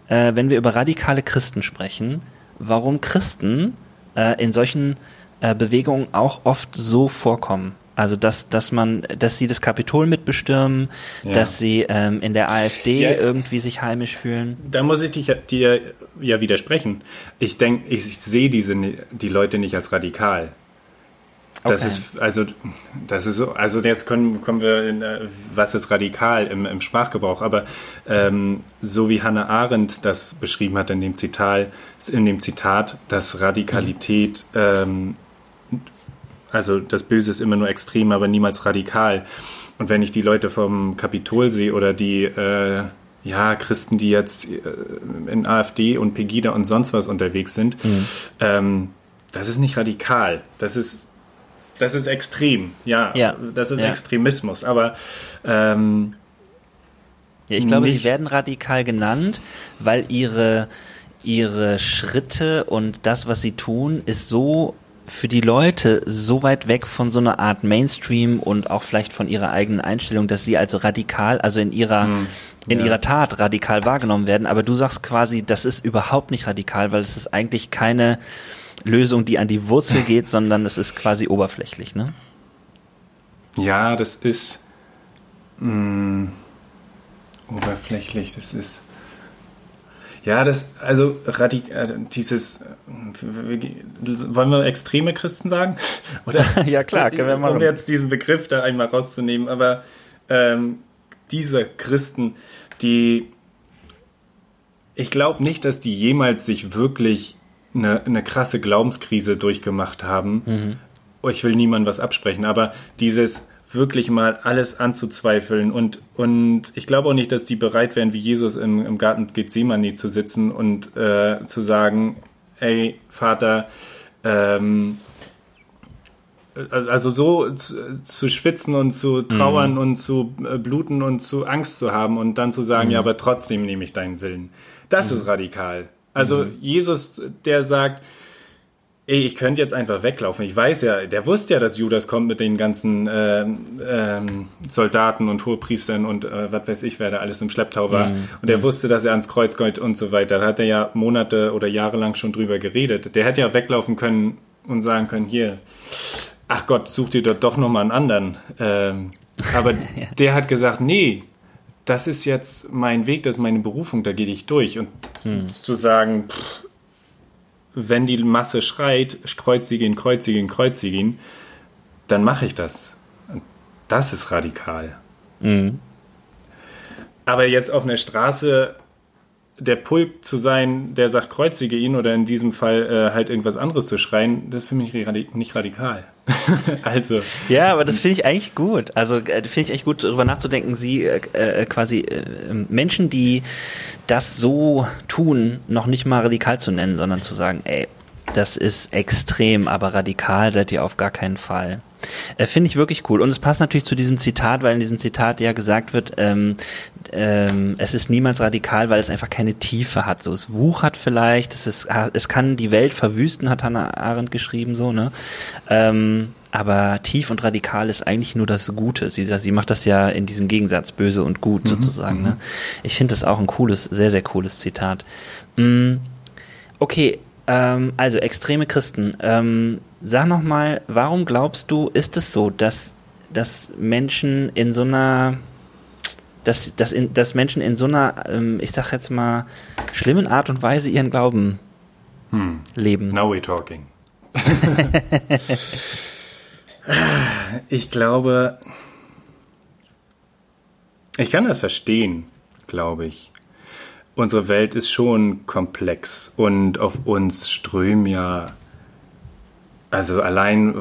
äh, wenn wir über radikale Christen sprechen, warum Christen äh, in solchen äh, Bewegungen auch oft so vorkommen? Also dass, dass man, dass sie das Kapitol mitbestürmen, ja. dass sie ähm, in der AfD ja. irgendwie sich heimisch fühlen. Da muss ich dich, dir ja widersprechen. Ich denke, ich sehe diese die Leute nicht als radikal. Das okay. ist also das ist so, also jetzt können, kommen wir in äh, was ist radikal im, im Sprachgebrauch, aber ähm, so wie Hannah Arendt das beschrieben hat in dem Zitat, in dem Zitat, dass Radikalität mhm. ähm, also das Böse ist immer nur extrem, aber niemals radikal. Und wenn ich die Leute vom Kapitol sehe oder die äh, ja, Christen, die jetzt äh, in AfD und Pegida und sonst was unterwegs sind, mhm. ähm, das ist nicht radikal. Das ist, das ist extrem. Ja, ja. das ist ja. Extremismus. Aber ähm, ja, ich glaube, sie werden radikal genannt, weil ihre ihre Schritte und das, was sie tun, ist so für die Leute so weit weg von so einer Art Mainstream und auch vielleicht von ihrer eigenen Einstellung, dass sie also radikal, also in ihrer hm, in ja. ihrer Tat radikal wahrgenommen werden. Aber du sagst quasi, das ist überhaupt nicht radikal, weil es ist eigentlich keine Lösung, die an die Wurzel geht, [LAUGHS] sondern es ist quasi oberflächlich, ne? Ja, das ist mh, hm, oberflächlich. Das ist ja, das, also radik äh, dieses, wollen wir extreme Christen sagen? [LAUGHS] Oder, ja, klar, können wir machen. Um jetzt diesen Begriff da einmal rauszunehmen, aber ähm, diese Christen, die, ich glaube nicht, dass die jemals sich wirklich eine, eine krasse Glaubenskrise durchgemacht haben. Mhm. Ich will niemandem was absprechen, aber dieses, wirklich mal alles anzuzweifeln. Und, und ich glaube auch nicht, dass die bereit wären, wie Jesus im, im Garten Gethsemane zu sitzen und äh, zu sagen, ey, Vater, ähm, also so zu, zu, schwitzen und zu trauern mhm. und zu äh, bluten und zu Angst zu haben und dann zu sagen, mhm. ja, aber trotzdem nehme ich deinen Willen. Das mhm. ist radikal. Also mhm. Jesus, der sagt, ey, ich könnte jetzt einfach weglaufen. Ich weiß ja, der wusste ja, dass Judas kommt mit den ganzen äh, ähm, Soldaten und Hohepriestern und äh, was weiß ich, wer da alles im Schlepptau war. Mhm. Und er wusste, dass er ans Kreuz geht und so weiter. Da hat er ja Monate oder Jahre lang schon drüber geredet. Der hätte ja weglaufen können und sagen können, hier, ach Gott, such dir dort doch nochmal einen anderen. Ähm, [LAUGHS] aber ja. der hat gesagt, nee, das ist jetzt mein Weg, das ist meine Berufung, da gehe ich durch. Und hm. zu sagen, pff, wenn die Masse schreit, kreuzige ihn, kreuzige ihn, kreuzige ihn, dann mache ich das. Das ist radikal. Mhm. Aber jetzt auf einer Straße der Pulk zu sein, der sagt, kreuzige ihn oder in diesem Fall äh, halt irgendwas anderes zu schreien, das ist für mich nicht radikal. [LAUGHS] also. Ja, aber das finde ich eigentlich gut. Also äh, finde ich echt gut, darüber nachzudenken, sie äh, äh quasi äh, Menschen, die das so tun, noch nicht mal radikal zu nennen, sondern zu sagen, ey, das ist extrem, aber radikal seid ihr auf gar keinen Fall. Äh, Finde ich wirklich cool. Und es passt natürlich zu diesem Zitat, weil in diesem Zitat ja gesagt wird, ähm, ähm, es ist niemals radikal, weil es einfach keine Tiefe hat. So, es wuchert vielleicht, es, ist, es kann die Welt verwüsten, hat Hannah Arendt geschrieben, so, ne? Ähm, aber tief und radikal ist eigentlich nur das Gute. Sie, sie macht das ja in diesem Gegensatz, böse und gut mhm, sozusagen. Ne? Mhm. Ich finde das auch ein cooles, sehr, sehr cooles Zitat. Mm, okay, ähm, also extreme Christen. Ähm, sag noch mal, warum glaubst du, ist es so, dass, dass Menschen in so einer dass, dass, in, dass Menschen in so einer, ähm, ich sag jetzt mal, schlimmen Art und Weise ihren Glauben hm. leben. Now we're talking. [LAUGHS] ich glaube, ich kann das verstehen, glaube ich. Unsere Welt ist schon komplex und auf uns strömen ja, also allein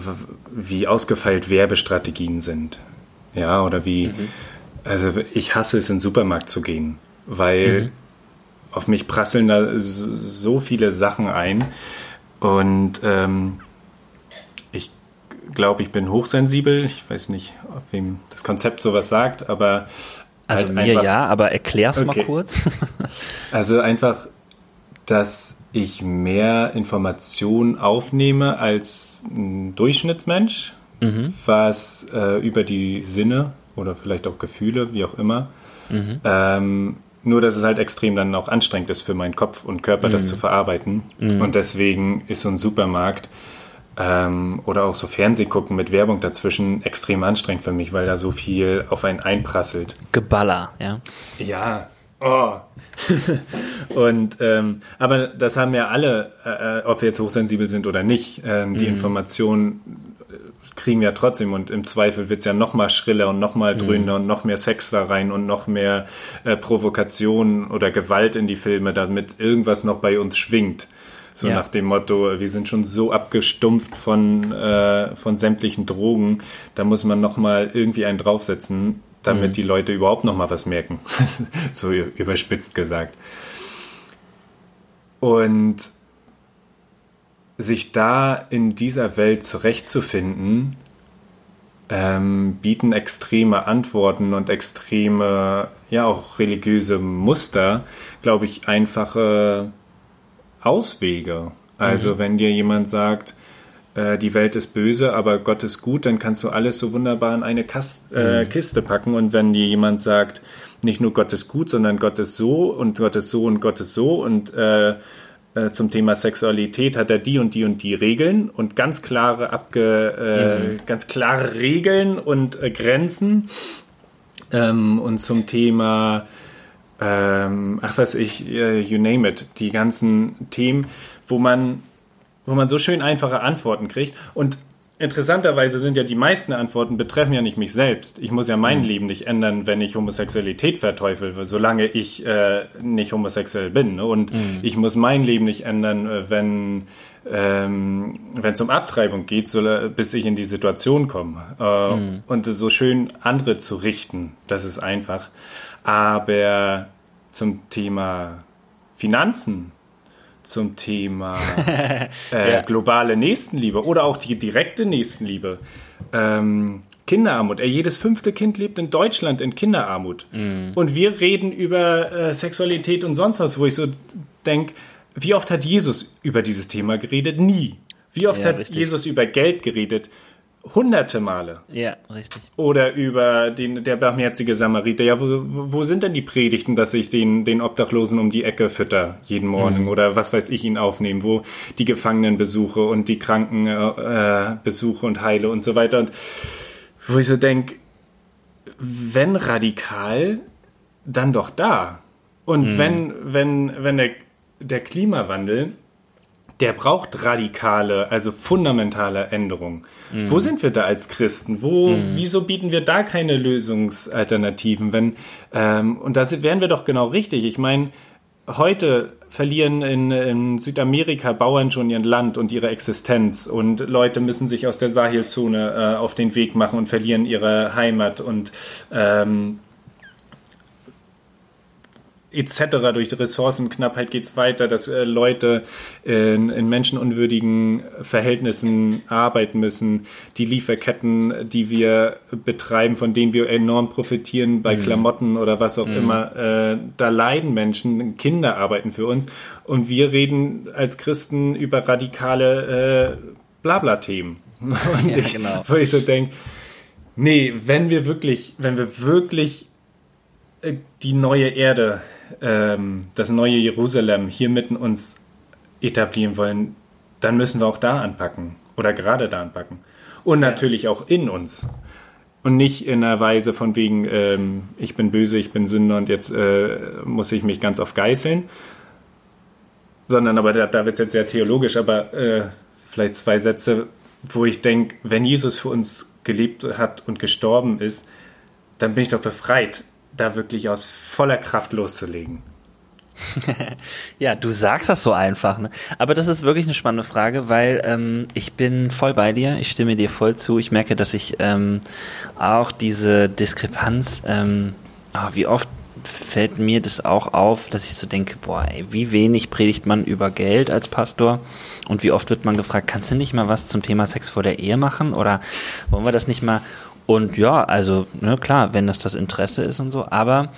wie ausgefeilt Werbestrategien sind. Ja, oder wie, mhm. also ich hasse es, in den Supermarkt zu gehen, weil mhm. auf mich prasseln da so viele Sachen ein und ähm, glaube, ich bin hochsensibel. Ich weiß nicht, ob wem das Konzept sowas sagt, aber. Also halt mir einfach, ja, aber erklär's okay. mal kurz. [LAUGHS] also einfach, dass ich mehr Informationen aufnehme als ein Durchschnittsmensch, mhm. was äh, über die Sinne oder vielleicht auch Gefühle, wie auch immer. Mhm. Ähm, nur, dass es halt extrem dann auch anstrengend ist für meinen Kopf und Körper, mhm. das zu verarbeiten. Mhm. Und deswegen ist so ein Supermarkt ähm, oder auch so Fernseh gucken mit Werbung dazwischen extrem anstrengend für mich, weil da so viel auf einen einprasselt. Geballer, ja. Ja. Oh. [LAUGHS] und ähm, aber das haben ja alle, äh, äh, ob wir jetzt hochsensibel sind oder nicht, ähm, die mhm. Informationen äh, kriegen wir ja trotzdem und im Zweifel wird es ja noch mal schriller und noch mal dröhner mhm. und noch mehr Sex da rein und noch mehr äh, Provokation oder Gewalt in die Filme, damit irgendwas noch bei uns schwingt. So ja. nach dem Motto, wir sind schon so abgestumpft von, äh, von sämtlichen Drogen, da muss man nochmal irgendwie einen draufsetzen, damit mhm. die Leute überhaupt nochmal was merken. [LAUGHS] so überspitzt gesagt. Und sich da in dieser Welt zurechtzufinden, ähm, bieten extreme Antworten und extreme, ja auch religiöse Muster, glaube ich, einfache Auswege. Also mhm. wenn dir jemand sagt, äh, die Welt ist böse, aber Gott ist gut, dann kannst du alles so wunderbar in eine Kast, äh, mhm. Kiste packen. Und wenn dir jemand sagt, nicht nur Gott ist gut, sondern Gott ist so und Gott ist so und Gott ist so und äh, äh zum Thema Sexualität hat er die und die und die Regeln und ganz klare abge, äh, mhm. ganz klare Regeln und äh, Grenzen. Ähm, und zum Thema ähm, ach was ich, äh, you name it, die ganzen Themen, wo man, wo man so schön einfache Antworten kriegt. Und interessanterweise sind ja die meisten Antworten betreffen ja nicht mich selbst. Ich muss ja mein mhm. Leben nicht ändern, wenn ich Homosexualität verteufel, solange ich äh, nicht homosexuell bin. Und mhm. ich muss mein Leben nicht ändern, äh, wenn ähm, wenn es um Abtreibung geht, so, bis ich in die Situation komme. Äh, mhm. Und so schön andere zu richten, das ist einfach. Aber zum Thema Finanzen, zum Thema [LAUGHS] äh, ja. globale Nächstenliebe oder auch die direkte Nächstenliebe, ähm, Kinderarmut. jedes fünfte Kind lebt in Deutschland in Kinderarmut. Mhm. Und wir reden über äh, Sexualität und sonst was, wo ich so denke, wie oft hat Jesus über dieses Thema geredet? Nie. Wie oft ja, hat richtig. Jesus über Geld geredet? Hunderte Male. Ja, richtig. Oder über den, der barmherzige Samariter. Ja, wo, wo sind denn die Predigten, dass ich den, den Obdachlosen um die Ecke fütter jeden Morgen mhm. oder was weiß ich ihn aufnehmen, wo die Gefangenen besuche und die Kranken äh, besuche und heile und so weiter. Und wo ich so denke, wenn radikal, dann doch da. Und mhm. wenn, wenn, wenn der, der Klimawandel der braucht radikale, also fundamentale Änderungen. Mhm. Wo sind wir da als Christen? Wo, mhm. wieso bieten wir da keine Lösungsalternativen? Wenn, ähm, und da wären wir doch genau richtig. Ich meine, heute verlieren in, in, Südamerika Bauern schon ihr Land und ihre Existenz und Leute müssen sich aus der Sahelzone äh, auf den Weg machen und verlieren ihre Heimat und ähm, etc. Durch die Ressourcenknappheit geht es weiter, dass äh, Leute in, in, menschenunwürdigen Verhältnissen arbeiten müssen. Die Lieferketten, die wir betreiben, von denen wir enorm profitieren bei mhm. Klamotten oder was auch mhm. immer, äh, da leiden Menschen, Kinder arbeiten für uns und wir reden als Christen über radikale äh, Blabla-Themen. [LAUGHS] Und ja, ich, genau. wo ich so denke, nee, wenn wir wirklich, wenn wir wirklich äh, die neue Erde ähm, das neue Jerusalem hier mitten uns etablieren wollen, dann müssen wir auch da anpacken oder gerade da anpacken. Und natürlich auch in uns. Und nicht in einer Weise von wegen, ähm, ich bin böse, ich bin Sünder und jetzt äh, muss ich mich ganz auf geißeln. Sondern, aber da, da wird es jetzt sehr theologisch, aber äh, vielleicht zwei Sätze, wo ich denke, wenn Jesus für uns gelebt hat und gestorben ist, dann bin ich doch befreit da wirklich aus voller Kraft loszulegen? [LAUGHS] ja, du sagst das so einfach, ne? Aber das ist wirklich eine spannende Frage, weil ähm, ich bin voll bei dir, ich stimme dir voll zu. Ich merke, dass ich ähm, auch diese Diskrepanz, ähm, oh, wie oft fällt mir das auch auf, dass ich so denke, boah, ey, wie wenig predigt man über Geld als Pastor und wie oft wird man gefragt, kannst du nicht mal was zum Thema Sex vor der Ehe machen oder wollen wir das nicht mal und ja, also ne, klar, wenn das das Interesse ist und so, aber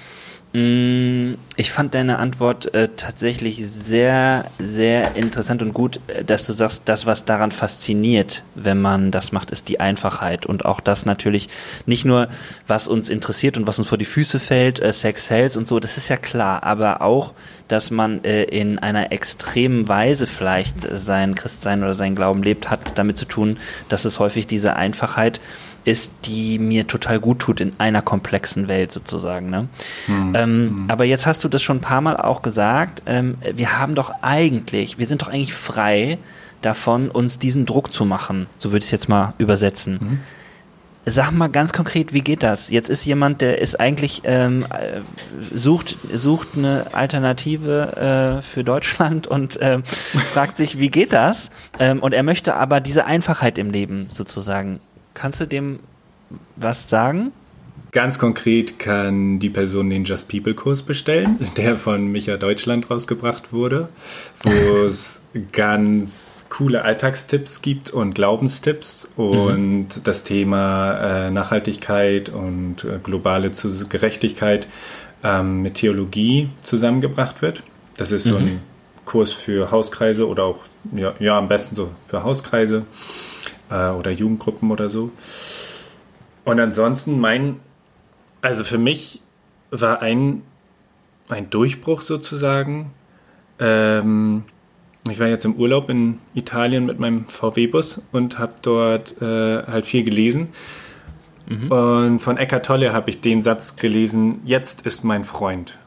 mh, mm, ich fand deine Antwort äh, tatsächlich sehr, sehr interessant und gut, äh, dass du sagst, das, was daran fasziniert, wenn man das macht, ist die Einfachheit. Und auch das natürlich nicht nur, was uns interessiert und was uns vor die Füße fällt, äh, Sex Sales und so, das ist ja klar, aber auch, dass man äh, in einer extremen Weise vielleicht sein Christsein oder sein Glauben lebt, hat damit zu tun, dass es häufig diese Einfachheit ist, die mir total gut tut in einer komplexen Welt sozusagen. Ne? Mhm. Ähm, mhm. Aber jetzt hast du das schon ein paar Mal auch gesagt. Ähm, wir haben doch eigentlich, wir sind doch eigentlich frei davon, uns diesen Druck zu machen. So würde ich es jetzt mal übersetzen. Mhm. Sag mal ganz konkret, wie geht das? Jetzt ist jemand, der ist eigentlich ähm, äh, sucht sucht eine Alternative äh, für Deutschland und äh, [LAUGHS] fragt sich, wie geht das? Ähm, und er möchte aber diese Einfachheit im Leben sozusagen Kannst du dem was sagen? Ganz konkret kann die Person den Just People Kurs bestellen, [LAUGHS] der von Micha Deutschland rausgebracht wurde, wo [LAUGHS] es ganz coole Alltagstipps gibt und Glaubenstipps und mhm. das Thema äh, Nachhaltigkeit und äh, globale Gerechtigkeit ähm, mit Theologie zusammengebracht wird. Das ist mhm. so ein Kurs für Hauskreise oder auch, ja, ja am besten so für Hauskreise äh, oder Jugendgruppen oder so. Und ansonsten mein, also für mich war ein, ein Durchbruch sozusagen. Ähm, ich war jetzt im Urlaub in Italien mit meinem VW-Bus und habe dort äh, halt viel gelesen. Mhm. Und von Eckart Tolle habe ich den Satz gelesen, jetzt ist mein Freund.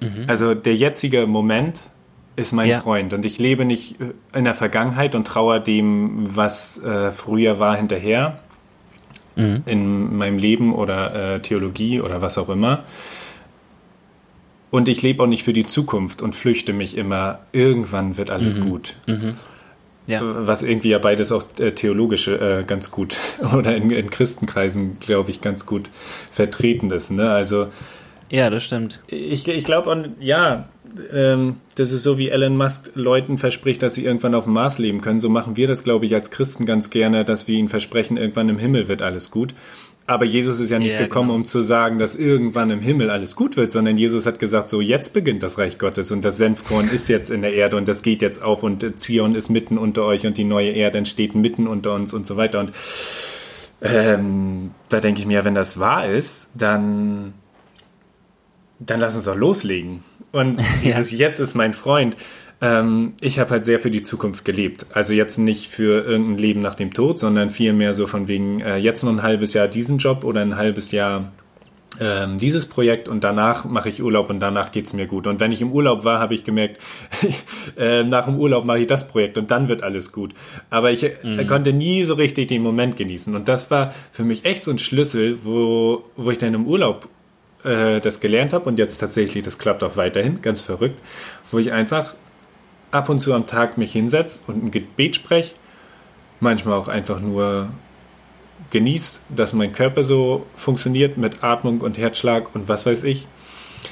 Mhm. Also der jetzige Moment ist mein ja. Freund und ich lebe nicht äh, in der Vergangenheit und trauere dem, was äh, früher war, hinterher mhm. in meinem Leben oder äh, Theologie oder was auch immer. Und ich lebe auch nicht für die Zukunft und flüchte mich immer, irgendwann wird alles mhm. gut. Mhm. Ja. Was irgendwie ja beides auch äh, theologische äh, ganz gut [LAUGHS] oder in, in Christenkreisen, glaube ich, ganz gut vertreten ist. Ne? Also ja, das stimmt. Ich, ich glaube, ja, ähm, das ist so, wie Elon Musk Leuten verspricht, dass sie irgendwann auf dem Mars leben können. So machen wir das, glaube ich, als Christen ganz gerne, dass wir ihnen versprechen, irgendwann im Himmel wird alles gut. Aber Jesus ist ja nicht ja, gekommen, genau. um zu sagen, dass irgendwann im Himmel alles gut wird, sondern Jesus hat gesagt, so jetzt beginnt das Reich Gottes und das Senfkorn ist jetzt in der Erde und das geht jetzt auf und Zion ist mitten unter euch und die neue Erde entsteht mitten unter uns und so weiter. Und ähm, da denke ich mir, wenn das wahr ist, dann, dann lass uns doch loslegen. Und [LAUGHS] dieses ja. Jetzt ist mein Freund. Ähm, ich habe halt sehr für die Zukunft gelebt. Also jetzt nicht für irgendein Leben nach dem Tod, sondern vielmehr so von wegen äh, jetzt noch ein halbes Jahr diesen Job oder ein halbes Jahr ähm, dieses Projekt und danach mache ich Urlaub und danach geht's mir gut. Und wenn ich im Urlaub war, habe ich gemerkt, [LAUGHS] äh, nach dem Urlaub mache ich das Projekt und dann wird alles gut. Aber ich äh, mhm. konnte nie so richtig den Moment genießen. Und das war für mich echt so ein Schlüssel, wo, wo ich dann im Urlaub äh, das gelernt habe und jetzt tatsächlich, das klappt auch weiterhin, ganz verrückt, wo ich einfach ab und zu am Tag mich hinsetze und ein Gebet spreche, manchmal auch einfach nur genießt, dass mein Körper so funktioniert mit Atmung und Herzschlag und was weiß ich.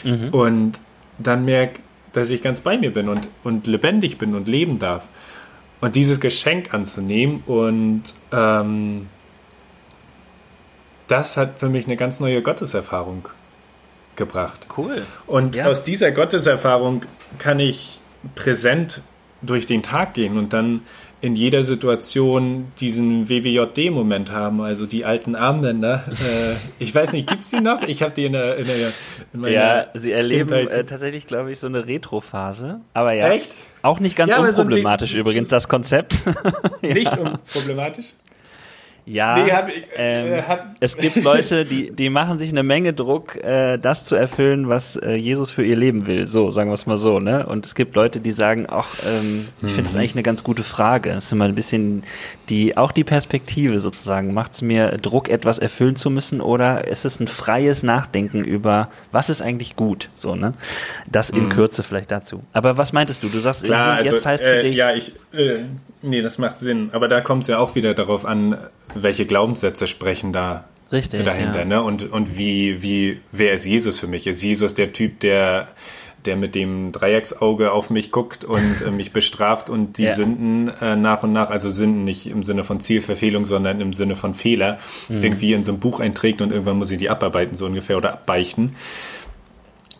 mhm. und dann merke, dass ich ganz bei mir bin und, und lebendig bin und leben darf. Und dieses Geschenk anzunehmen und ähm, das hat für mich eine ganz neue Gotteserfahrung gebracht. Cool. Und ja. aus dieser Gotteserfahrung kann ich präsent durch den Tag gehen und dann in jeder Situation diesen WWJD-Moment haben, also die alten Armbänder. Äh, ich weiß nicht, gibt es die noch? Ich habe die in, der, in, der, in meiner Ja, sie erleben äh, tatsächlich, glaube ich, so eine Retro-Phase. Aber ja, Echt? auch nicht ganz ja, unproblematisch so übrigens, das Konzept. [LAUGHS] ja. Nicht unproblematisch? Ja, nee, hab, ähm, äh, hab, es gibt Leute, die, die machen sich eine Menge Druck, äh, das zu erfüllen, was äh, Jesus für ihr Leben will. So, sagen wir es mal so. Ne? Und es gibt Leute, die sagen, ach, ähm, ich finde das mhm. eigentlich eine ganz gute Frage. Das ist immer ein bisschen die, auch die Perspektive sozusagen. Macht es mir Druck, etwas erfüllen zu müssen oder ist es ein freies Nachdenken über, was ist eigentlich gut? So, ne? Das in mhm. Kürze vielleicht dazu. Aber was meintest du? Du sagst, Klar, jetzt also, heißt für äh, dich. Ja, ich, äh, nee, das macht Sinn. Aber da kommt es ja auch wieder darauf an, welche Glaubenssätze sprechen da Richtig, dahinter, ja. ne? Und, und wie, wie, wer ist Jesus für mich? Ist Jesus der Typ, der, der mit dem Dreiecksauge auf mich guckt und äh, mich bestraft und die [LAUGHS] ja. Sünden äh, nach und nach, also Sünden nicht im Sinne von Zielverfehlung, sondern im Sinne von Fehler, mhm. irgendwie in so ein Buch einträgt und irgendwann muss ich die abarbeiten, so ungefähr, oder abbeichten.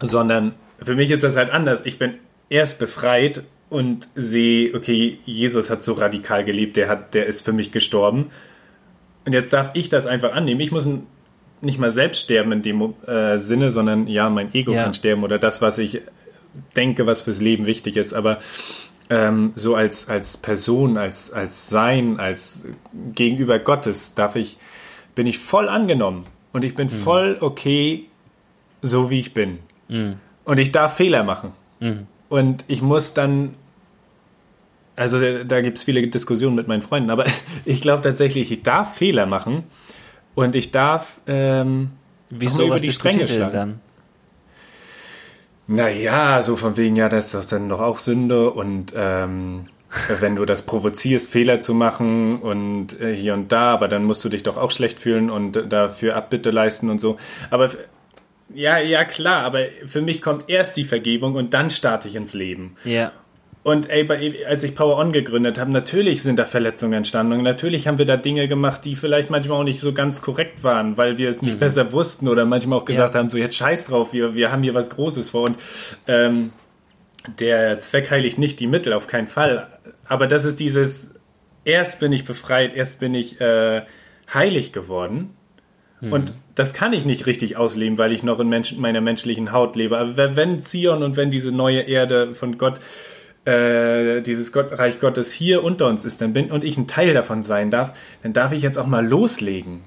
Sondern für mich ist das halt anders. Ich bin erst befreit und sehe, okay, Jesus hat so radikal gelebt, der hat, der ist für mich gestorben und jetzt darf ich das einfach annehmen. Ich muss nicht mal selbst sterben in dem äh, Sinne, sondern ja, mein Ego ja. kann sterben oder das, was ich denke, was fürs Leben wichtig ist. Aber ähm, so als, als Person, als, als Sein, als gegenüber Gottes darf ich, bin ich voll angenommen. Und ich bin mhm. voll okay, so wie ich bin. Mhm. Und ich darf Fehler machen. Mhm. Und ich muss dann also da gibt es viele Diskussionen mit meinen Freunden, aber [LAUGHS] ich glaube tatsächlich, ich darf Fehler machen und ich darf ähm, Wieso über die Stränge schlagen. Dann? Naja, so von wegen, ja, das ist doch dann doch auch Sünde und ähm, wenn du das provozierst, Fehler zu machen und äh, hier und da, aber dann musst du dich doch auch schlecht fühlen und dafür Abbitte leisten und so. Aber ja, ja, klar, aber für mich kommt erst die Vergebung und dann starte ich ins Leben. Ja. Und ey, bei, als ich Power On gegründet habe, natürlich sind da Verletzungen entstanden und natürlich haben wir da Dinge gemacht, die vielleicht manchmal auch nicht so ganz korrekt waren, weil wir es nicht mhm. besser wussten oder manchmal auch gesagt ja. haben, so jetzt scheiß drauf, wir, wir haben hier was Großes vor und ähm, der Zweck heiligt nicht die Mittel, auf keinen Fall. Aber das ist dieses, erst bin ich befreit, erst bin ich äh, heilig geworden. Mhm. Und das kann ich nicht richtig ausleben, weil ich noch in Mensch, meiner menschlichen Haut lebe. Aber wenn Zion und wenn diese neue Erde von Gott äh, dieses Gott, Reich Gottes hier unter uns ist dann bin, und ich ein Teil davon sein darf, dann darf ich jetzt auch mal loslegen.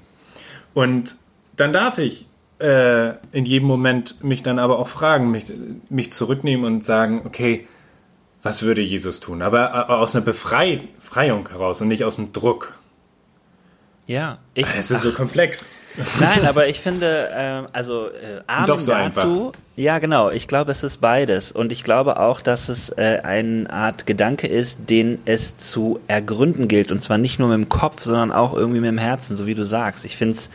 Und dann darf ich äh, in jedem Moment mich dann aber auch fragen, mich, mich zurücknehmen und sagen, okay, was würde Jesus tun? Aber äh, aus einer Befreiung heraus und nicht aus dem Druck. Ja, ich. Es ist ach, so komplex. Nein, aber ich finde, äh, also äh, Amen so dazu, einfach. Ja, genau. Ich glaube, es ist beides. Und ich glaube auch, dass es äh, eine Art Gedanke ist, den es zu ergründen gilt. Und zwar nicht nur mit dem Kopf, sondern auch irgendwie mit dem Herzen, so wie du sagst. Ich finde es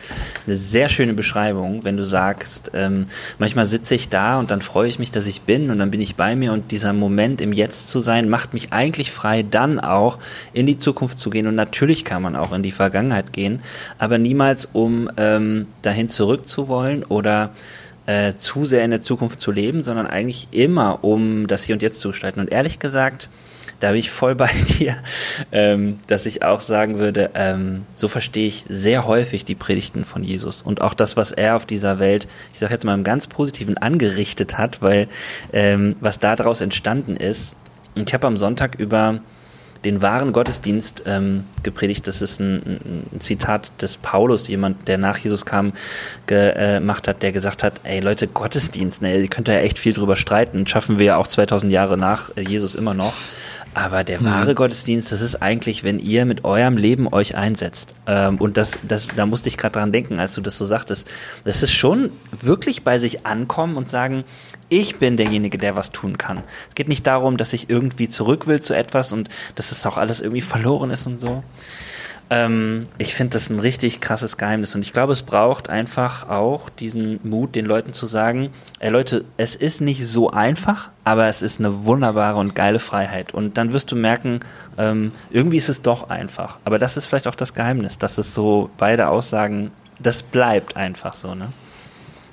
eine sehr schöne Beschreibung, wenn du sagst, ähm, manchmal sitze ich da und dann freue ich mich, dass ich bin und dann bin ich bei mir und dieser Moment im Jetzt zu sein, macht mich eigentlich frei, dann auch in die Zukunft zu gehen. Und natürlich kann man auch in die Vergangenheit gehen, aber niemals, um ähm, dahin zurückzuwollen oder äh, zu sehr in der Zukunft zu leben, sondern eigentlich immer, um das Hier und Jetzt zu gestalten. Und ehrlich gesagt, da bin ich voll bei [LAUGHS] dir, ähm, dass ich auch sagen würde, ähm, so verstehe ich sehr häufig die Predigten von Jesus und auch das, was er auf dieser Welt, ich sage jetzt mal im ganz Positiven, angerichtet hat, weil ähm, was daraus entstanden ist. Und ich habe am Sonntag über den wahren Gottesdienst ähm, gepredigt. Das ist ein, ein, Zitat des Paulus, jemand, der nach Jesus kam, gemacht hat, der gesagt hat, ey Leute, Gottesdienst, ne, ihr könnt ja echt viel drüber streiten, schaffen wir ja auch 2000 Jahre nach Jesus immer noch. Aber der mhm. wahre mhm. Gottesdienst, das ist eigentlich, wenn ihr mit eurem Leben euch einsetzt. Ähm, und das, das, da musste ich gerade dran denken, als du das so sagtest. Das ist schon wirklich bei sich ankommen und sagen, ich bin derjenige, der was tun kann. Es geht nicht darum, dass ich irgendwie zurück will zu etwas und dass es auch alles irgendwie verloren ist und so. Ähm, ich finde das ein richtig krasses Geheimnis und ich glaube, es braucht einfach auch diesen Mut, den Leuten zu sagen, ey Leute, es ist nicht so einfach, aber es ist eine wunderbare und geile Freiheit. Und dann wirst du merken, ähm, irgendwie ist es doch einfach. Aber das ist vielleicht auch das Geheimnis, dass es so beide Aussagen, das bleibt einfach so, ne?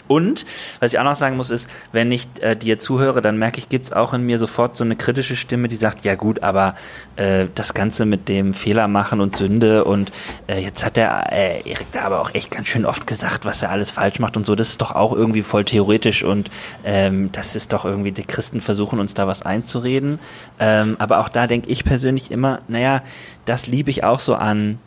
Und was ich auch noch sagen muss, ist, wenn ich äh, dir zuhöre, dann merke ich, gibt es auch in mir sofort so eine kritische Stimme, die sagt, ja gut, aber äh, das Ganze mit dem Fehler machen und Sünde und äh, jetzt hat der äh, Erik da aber auch echt ganz schön oft gesagt, was er alles falsch macht und so, das ist doch auch irgendwie voll theoretisch und ähm, das ist doch irgendwie, die Christen versuchen uns da was einzureden. Ähm, aber auch da denke ich persönlich immer, naja, das liebe ich auch so an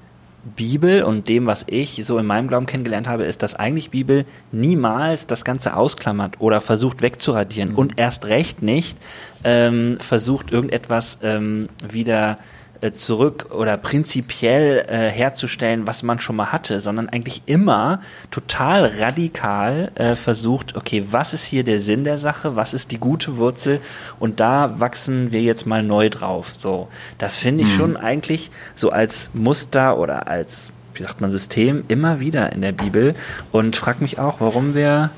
Bibel und dem, was ich so in meinem Glauben kennengelernt habe, ist, dass eigentlich Bibel niemals das Ganze ausklammert oder versucht wegzuradieren mhm. und erst recht nicht ähm, versucht, irgendetwas ähm, wieder äh, zurück oder prinzipiell äh, herzustellen, was man schon mal hatte, sondern eigentlich immer total radikal äh, versucht, okay, was ist hier der Sinn der Sache, was ist die gute Wurzel und da wachsen wir jetzt mal neu drauf. So, das finde ich mhm. schon eigentlich so als Muster oder als wie sagt man System immer wieder in der Bibel und frag mich auch, warum wir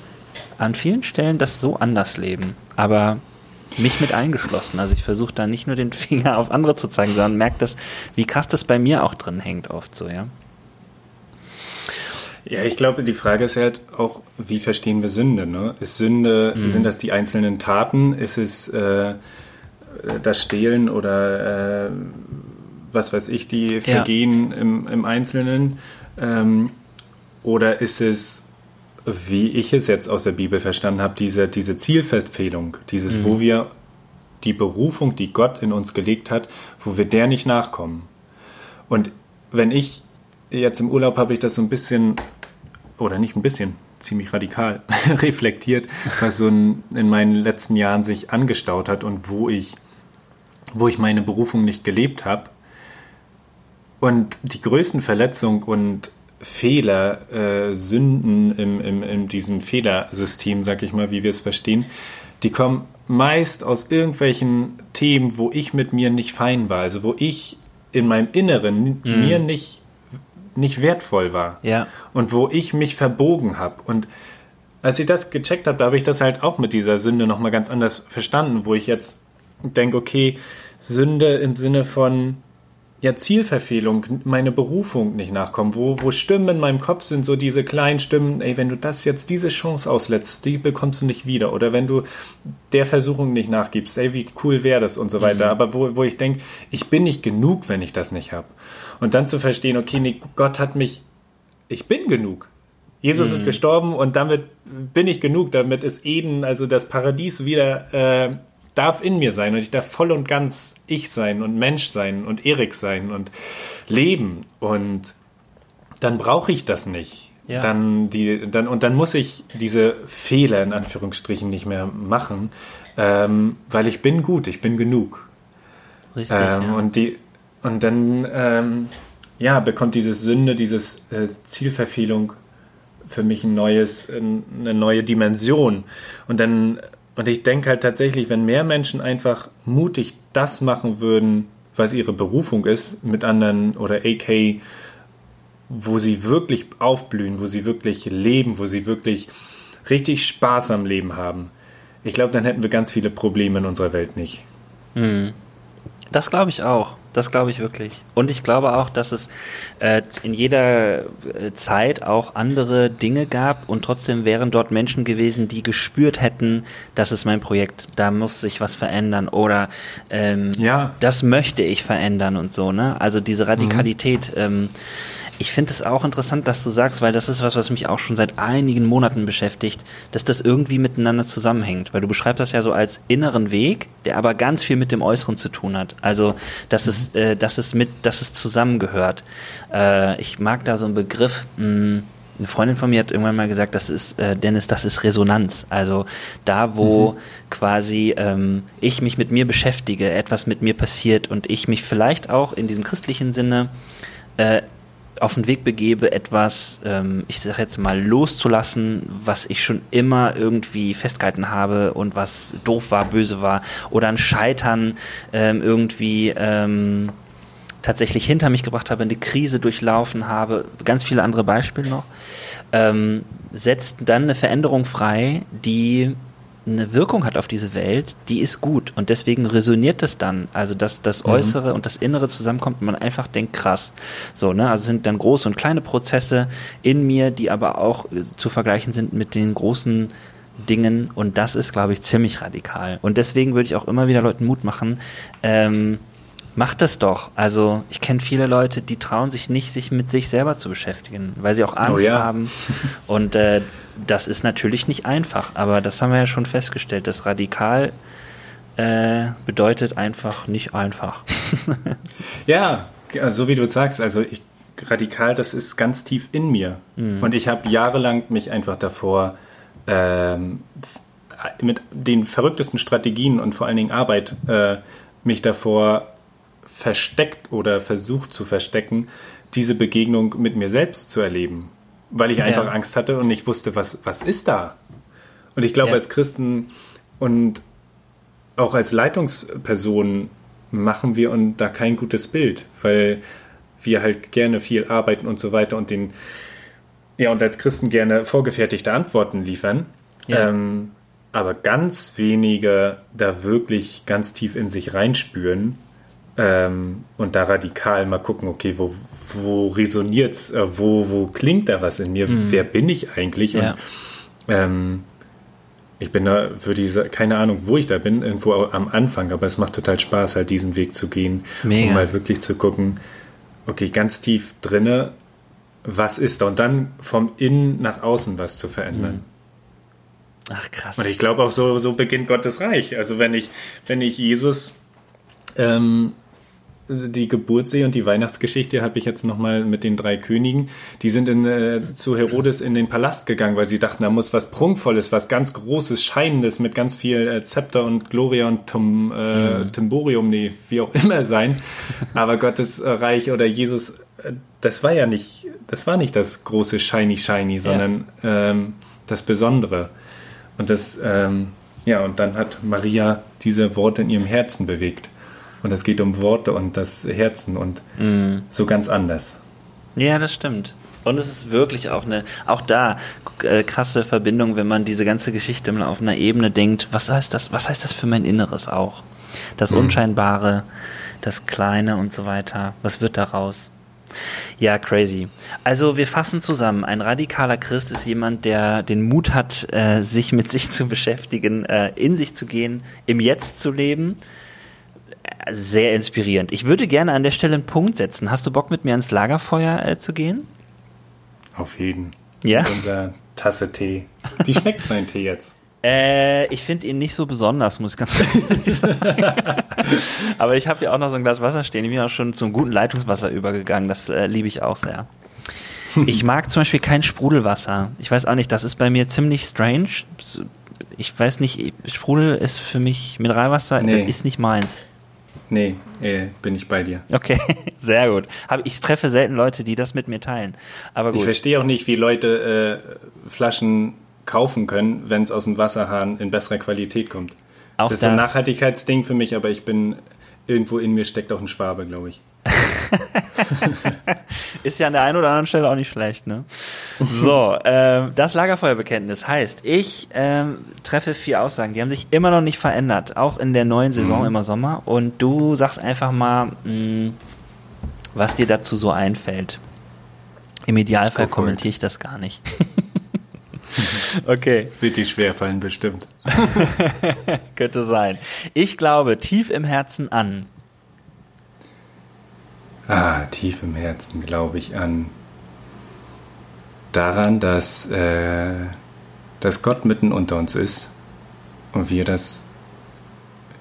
an vielen Stellen das so anders leben. Aber mich mit eingeschlossen. Also ich versuche da nicht nur den [LAUGHS] Finger auf andere zu zeigen, sondern merke das, wie krass das bei mir auch drin hängt oft so, ja. Ja, ich glaube, die Frage ist halt auch, wie verstehen wir Sünde? Ne? Ist Sünde, mhm. sind das die einzelnen Taten? Ist es äh, das Stehlen oder äh, was weiß ich, die Vergehen ja. im, im, Einzelnen? Ähm, oder ist es wie ich es jetzt aus der Bibel verstanden habe, diese, diese Zielverfehlung, dieses, mhm. wo wir die Berufung, die Gott in uns gelegt hat, wo wir der nicht nachkommen. Und wenn ich jetzt im Urlaub habe ich das so ein bisschen, oder nicht ein bisschen, ziemlich radikal [LAUGHS] reflektiert, was so in, in meinen letzten Jahren sich angestaut hat und wo ich, wo ich meine Berufung nicht gelebt habe. Und die größten Verletzungen und Fehler, äh, Sünden im, im, in diesem Fehlersystem, sag ich mal, wie wir es verstehen, die kommen meist aus irgendwelchen Themen, wo ich mit mir nicht fein war, also wo ich in meinem Inneren mhm. mir nicht, nicht wertvoll war. Ja. Und wo ich mich verbogen habe. Und als ich das gecheckt habe, da habe ich das halt auch mit dieser Sünde nochmal ganz anders verstanden, wo ich jetzt denke, okay, Sünde im Sinne von, ja, Zielverfehlung, meine Berufung nicht nachkommen, wo, wo Stimmen in meinem Kopf sind, so diese kleinen Stimmen, ey, wenn du das jetzt, diese Chance auslässt, die bekommst du nicht wieder. Oder wenn du der Versuchung nicht nachgibst, ey, wie cool wäre das und so weiter. Mhm. Aber wo, wo ich denke, ich bin nicht genug, wenn ich das nicht habe. Und dann zu verstehen, okay, nee, Gott hat mich, ich bin genug. Jesus mhm. ist gestorben und damit bin ich genug. Damit ist Eden, also das Paradies, wieder äh, darf in mir sein und ich darf voll und ganz ich sein und Mensch sein und Erik sein und leben und dann brauche ich das nicht. Ja. Dann die, dann, und dann muss ich diese Fehler in Anführungsstrichen nicht mehr machen, ähm, weil ich bin gut, ich bin genug. Richtig. Ähm, ja. Und die, und dann, ähm, ja, bekommt diese Sünde, dieses äh, Zielverfehlung für mich ein neues, eine neue Dimension. Und dann und ich denke halt tatsächlich, wenn mehr Menschen einfach mutig das machen würden, was ihre Berufung ist, mit anderen oder AK, wo sie wirklich aufblühen, wo sie wirklich leben, wo sie wirklich richtig Spaß am Leben haben. Ich glaube, dann hätten wir ganz viele Probleme in unserer Welt nicht. Mhm. Das glaube ich auch. Das glaube ich wirklich. Und ich glaube auch, dass es äh, in jeder äh, Zeit auch andere Dinge gab und trotzdem wären dort Menschen gewesen, die gespürt hätten, das ist mein Projekt, da muss sich was verändern oder ähm, ja. das möchte ich verändern und so. Ne? Also diese Radikalität. Mhm. Ähm, ich finde es auch interessant, dass du sagst, weil das ist was, was mich auch schon seit einigen Monaten beschäftigt, dass das irgendwie miteinander zusammenhängt. Weil du beschreibst das ja so als inneren Weg, der aber ganz viel mit dem Äußeren zu tun hat. Also, dass es, mhm. äh, dass es mit, dass es zusammengehört. Äh, ich mag da so einen Begriff, mh, hm, eine Freundin von mir hat irgendwann mal gesagt, das ist, äh, Dennis, das ist Resonanz. Also da, wo mhm. quasi ähm, ich mich mit mir beschäftige, etwas mit mir passiert und ich mich vielleicht auch in diesem christlichen Sinne äh, auf den Weg begebe, etwas, ähm, ich sage jetzt mal, loszulassen, was ich schon immer irgendwie festgehalten habe und was doof war, böse war, oder ein Scheitern ähm, irgendwie ähm, tatsächlich hinter mich gebracht habe, eine Krise durchlaufen habe, ganz viele andere Beispiele noch, ähm, setzt dann eine Veränderung frei, die eine Wirkung hat auf diese Welt, die ist gut. Und deswegen resoniert das dann. Also, dass das mhm. Äußere mhm. und das Innere zusammenkommt und man einfach denkt, krass. So, ne? Also sind dann große und kleine Prozesse in mir, die aber auch äh, zu vergleichen sind mit den großen Dingen. Und das ist, glaube ich, ziemlich radikal. Und deswegen würde ich auch immer wieder Leuten Mut machen, ähm, Macht das doch. Also ich kenne viele Leute, die trauen sich nicht, sich mit sich selber zu beschäftigen, weil sie auch Angst oh ja. haben. [LAUGHS] Und äh, das ist natürlich nicht einfach, aber das haben wir ja schon festgestellt. Das radikal äh, bedeutet einfach nicht einfach. [LAUGHS] ja, so wie du sagst, also ich, radikal, das ist ganz tief in mir. Mhm. Und ich habe jahrelang mich einfach davor ähm, mit den verrücktesten Strategien und vor allen Dingen Arbeit äh, mich davor versteckt oder versucht zu verstecken, diese Begegnung mit mir selbst zu erleben weil ich einfach ja. Angst hatte und nicht wusste, was, was ist da. Und ich glaube, ja. als Christen und auch als Leitungsperson machen wir und da kein gutes Bild, weil wir halt gerne viel arbeiten und so weiter und den, ja, und als Christen gerne vorgefertigte Antworten liefern. Ja. Ähm, aber ganz wenige da wirklich ganz tief in sich reinspüren ähm, und da radikal mal gucken, okay, wo, wo resoniert's, äh, wo, wo klingt da was in mir, mhm. wer bin ich eigentlich? Ja. Und ähm, ich bin da, würde ich keine Ahnung, wo ich da bin, irgendwo am Anfang, aber es macht total Spaß, halt diesen Weg zu gehen, Mega. um mal wirklich zu gucken, okay, ganz tief drinne, was ist da? Und dann vom Innen nach außen was zu verändern. Mhm. Ach krass. Und ich glaube auch so, so beginnt Gottes Reich. Also wenn ich, wenn ich Jesus ähm, die Geburt sehe und die Weihnachtsgeschichte habe ich jetzt nochmal mit den drei Königen. Die sind in, äh, zu Herodes in den Palast gegangen, weil sie dachten, da muss was Prunkvolles, was ganz Großes, Scheinendes mit ganz viel äh, Zepter und Gloria und Tom, äh, mhm. Timborium, nee, wie auch immer sein. Aber Gottes äh, Reich oder Jesus, äh, das war ja nicht, das war nicht das große Shiny Shiny, sondern ja. ähm, das Besondere. Und das, ähm, ja, und dann hat Maria diese Worte in ihrem Herzen bewegt. Und es geht um Worte und das Herzen und mm. so ganz anders. Ja, das stimmt. Und es ist wirklich auch eine, auch da äh, krasse Verbindung, wenn man diese ganze Geschichte mal auf einer Ebene denkt, was heißt das, was heißt das für mein Inneres auch? Das mm. Unscheinbare, das Kleine und so weiter. Was wird daraus? Ja, crazy. Also wir fassen zusammen. Ein radikaler Christ ist jemand, der den Mut hat, äh, sich mit sich zu beschäftigen, äh, in sich zu gehen, im Jetzt zu leben sehr inspirierend. Ich würde gerne an der Stelle einen Punkt setzen. Hast du Bock, mit mir ans Lagerfeuer äh, zu gehen? Auf jeden. Ja. Mit unserer Tasse Tee. Wie schmeckt mein Tee jetzt? Äh, ich finde ihn nicht so besonders, muss ich ganz ehrlich [LAUGHS] sagen. Aber ich habe hier auch noch so ein Glas Wasser stehen. Ich bin auch schon zum guten Leitungswasser übergegangen. Das äh, liebe ich auch sehr. Ich mag zum Beispiel kein Sprudelwasser. Ich weiß auch nicht, das ist bei mir ziemlich strange. Ich weiß nicht, Sprudel ist für mich Mineralwasser, nee. ist nicht meins. Nee, äh, bin ich bei dir. Okay, [LAUGHS] sehr gut. ich treffe selten Leute, die das mit mir teilen. Aber gut. Ich verstehe auch nicht, wie Leute äh, Flaschen kaufen können, wenn es aus dem Wasserhahn in besserer Qualität kommt. Auch das ist das. ein Nachhaltigkeitsding für mich, aber ich bin irgendwo in mir steckt auch ein Schwabe, glaube ich. [LAUGHS] Ist ja an der einen oder anderen Stelle auch nicht schlecht, ne? So, äh, das Lagerfeuerbekenntnis heißt, ich ähm, treffe vier Aussagen, die haben sich immer noch nicht verändert, auch in der neuen Saison mhm. immer Sommer. Und du sagst einfach mal, mh, mm, was dir dazu so einfällt. Im Idealfall kommentiere ich das gar nicht. [LAUGHS] okay. Wird dir schwerfallen, bestimmt. [LAUGHS] Könnte sein. Ich glaube tief im Herzen an, Ah, tief im Herzen glaube ich an daran, dass, äh, dass Gott mitten unter uns ist und wir das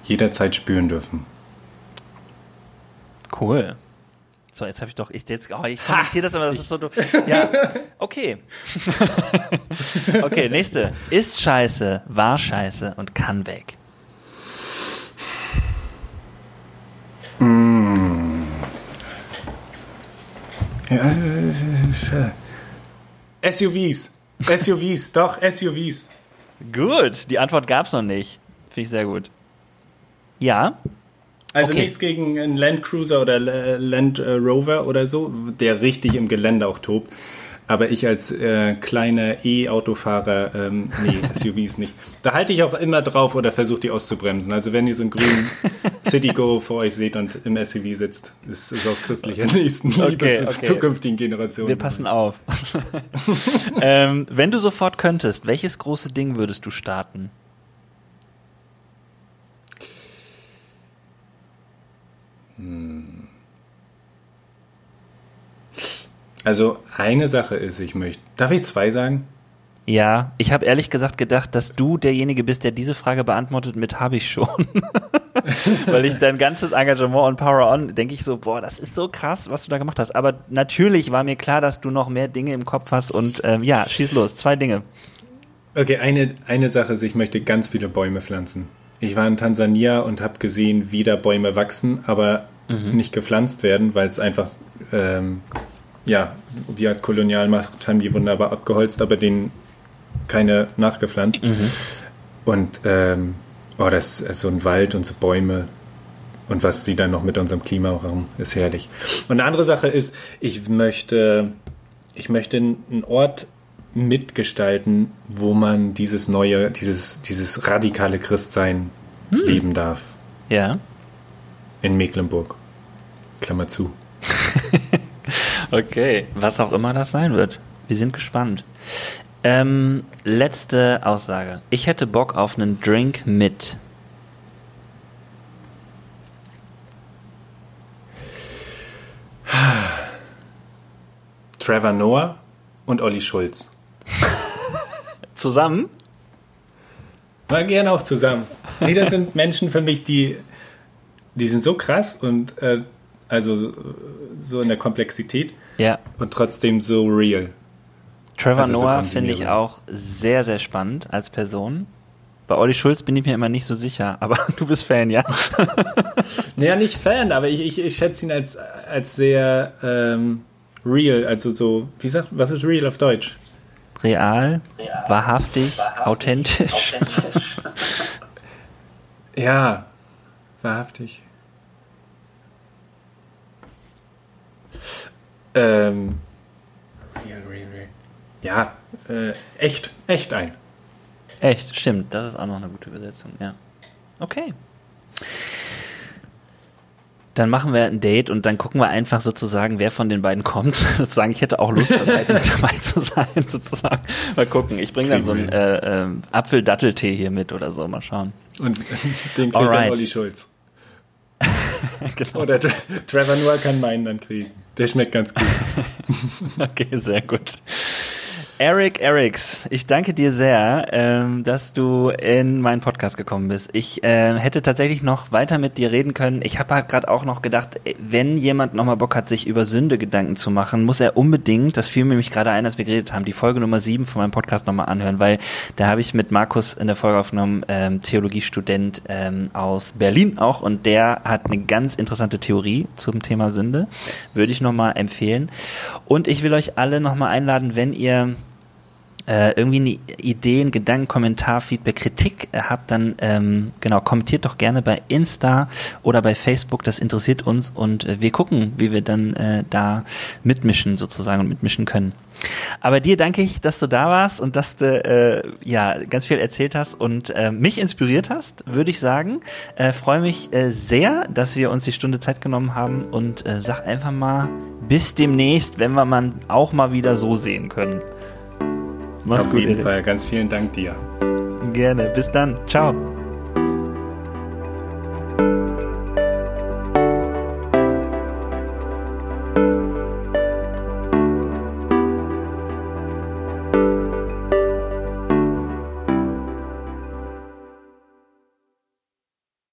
jederzeit spüren dürfen. Cool. So, jetzt habe ich doch, ich, jetzt, oh, ich kommentiere das aber, das ist so doof. Ja, okay. [LAUGHS] okay, nächste. Ist scheiße, war scheiße und kann weg. Mm. SUVs. SUVs, doch, SUVs. Gut, die Antwort gab es noch nicht. Finde ich sehr gut. Ja, Also okay. nichts gegen einen Land Cruiser oder Land Rover oder so, der richtig im Gelände auch tobt. Aber ich als äh, kleiner E-Autofahrer, ähm, nee, [LAUGHS] SUVs nicht. Da halte ich auch immer drauf oder versuche die auszubremsen. Also wenn ihr so einen grünen [LAUGHS] Citigo vor euch seht und im SUV sitzt, ist es aus christlicher Nächstenliebe okay, zu okay. zukünftigen Generationen. Wir passen auf. [LAUGHS] ähm, wenn du sofort könntest, welches große Ding würdest du starten? Hm. Also eine Sache ist, ich möchte. Darf ich zwei sagen? Ja, ich habe ehrlich gesagt gedacht, dass du derjenige bist, der diese Frage beantwortet mit habe ich schon. [LAUGHS] Weil ich dein ganzes Engagement und Power On, denke ich so, boah, das ist so krass, was du da gemacht hast. Aber natürlich war mir klar, dass du noch mehr Dinge im Kopf hast und ähm, ja, schieß los, zwei Dinge. Okay, eine, eine Sache ist, ich möchte ganz viele Bäume pflanzen. Ich war in Tansania und habe gesehen, wie da Bäume wachsen, aber mhm. nicht gepflanzt werden, weil es einfach ähm, ja, wir als Kolonialmacht haben die wunderbar abgeholzt, aber denen keine nachgepflanzt. Mhm. Und ähm, oh, das ist so ein Wald und so Bäume und was die dann noch mit unserem Klima machen, ist herrlich. Und eine andere Sache ist, ich möchte, ich möchte einen Ort mitgestalten, wo man dieses neue, dieses, dieses radikale Christsein hm. leben darf. Ja. In Mecklenburg. Klammer zu. [LAUGHS] Okay, was auch immer das sein wird. Wir sind gespannt. Ähm, letzte Aussage. Ich hätte Bock auf einen Drink mit. Trevor Noah und Olli Schulz. [LAUGHS] zusammen? Mal gerne auch zusammen. Nee, das sind Menschen für mich, die, die sind so krass und äh, also so in der Komplexität ja. und trotzdem so real. Trevor also Noah so finde ich auch sehr, sehr spannend als Person. Bei Olli Schulz bin ich mir immer nicht so sicher, [LAUGHS] aber du bist Fan, ja? [LAUGHS] naja, nicht Fan, aber ich, ich, ich schätze ihn als, als sehr ähm, real, also so, wie sagt, was ist real auf Deutsch? Real, real wahrhaftig, wahrhaftig, authentisch. authentisch. [LAUGHS] ja, wahrhaftig. Ähm, ja, äh, echt, echt ein. Echt, stimmt. Das ist auch noch eine gute Übersetzung, ja. Okay. Dann machen wir ein Date und dann gucken wir einfach sozusagen, wer von den beiden kommt. [LAUGHS] sozusagen, ich hätte auch Lust, [LAUGHS] dabei, dabei zu sein, sozusagen. Mal gucken. Ich bringe dann so einen äh, äh, Apfel-Datteltee hier mit oder so. Mal schauen. Und [LAUGHS] den kriegt Alright. dann Olli Schulz. [LAUGHS] genau. Oder Trevor Noah kann meinen dann kriegen. Der schmeckt ganz gut. [LAUGHS] okay, sehr gut. Eric Erics, ich danke dir sehr, ähm, dass du in meinen Podcast gekommen bist. Ich äh, hätte tatsächlich noch weiter mit dir reden können. Ich habe halt gerade auch noch gedacht, wenn jemand nochmal Bock hat, sich über Sünde Gedanken zu machen, muss er unbedingt, das fiel mir nämlich gerade ein, als wir geredet haben, die Folge Nummer 7 von meinem Podcast nochmal anhören, weil da habe ich mit Markus in der Folge aufgenommen, ähm, Theologiestudent ähm, aus Berlin auch, und der hat eine ganz interessante Theorie zum Thema Sünde. Würde ich nochmal empfehlen. Und ich will euch alle nochmal einladen, wenn ihr äh, irgendwie eine Idee, einen Gedanken, Kommentar, Feedback, Kritik habt, dann ähm, genau kommentiert doch gerne bei Insta oder bei Facebook. Das interessiert uns und äh, wir gucken, wie wir dann äh, da mitmischen sozusagen und mitmischen können. Aber dir danke ich, dass du da warst und dass du äh, ja ganz viel erzählt hast und äh, mich inspiriert hast, würde ich sagen. Äh, Freue mich äh, sehr, dass wir uns die Stunde Zeit genommen haben und äh, sag einfach mal bis demnächst, wenn wir man auch mal wieder so sehen können. Mach's Auf gut. Auf jeden Erik. Fall. Ganz vielen Dank dir. Gerne. Bis dann. Ciao.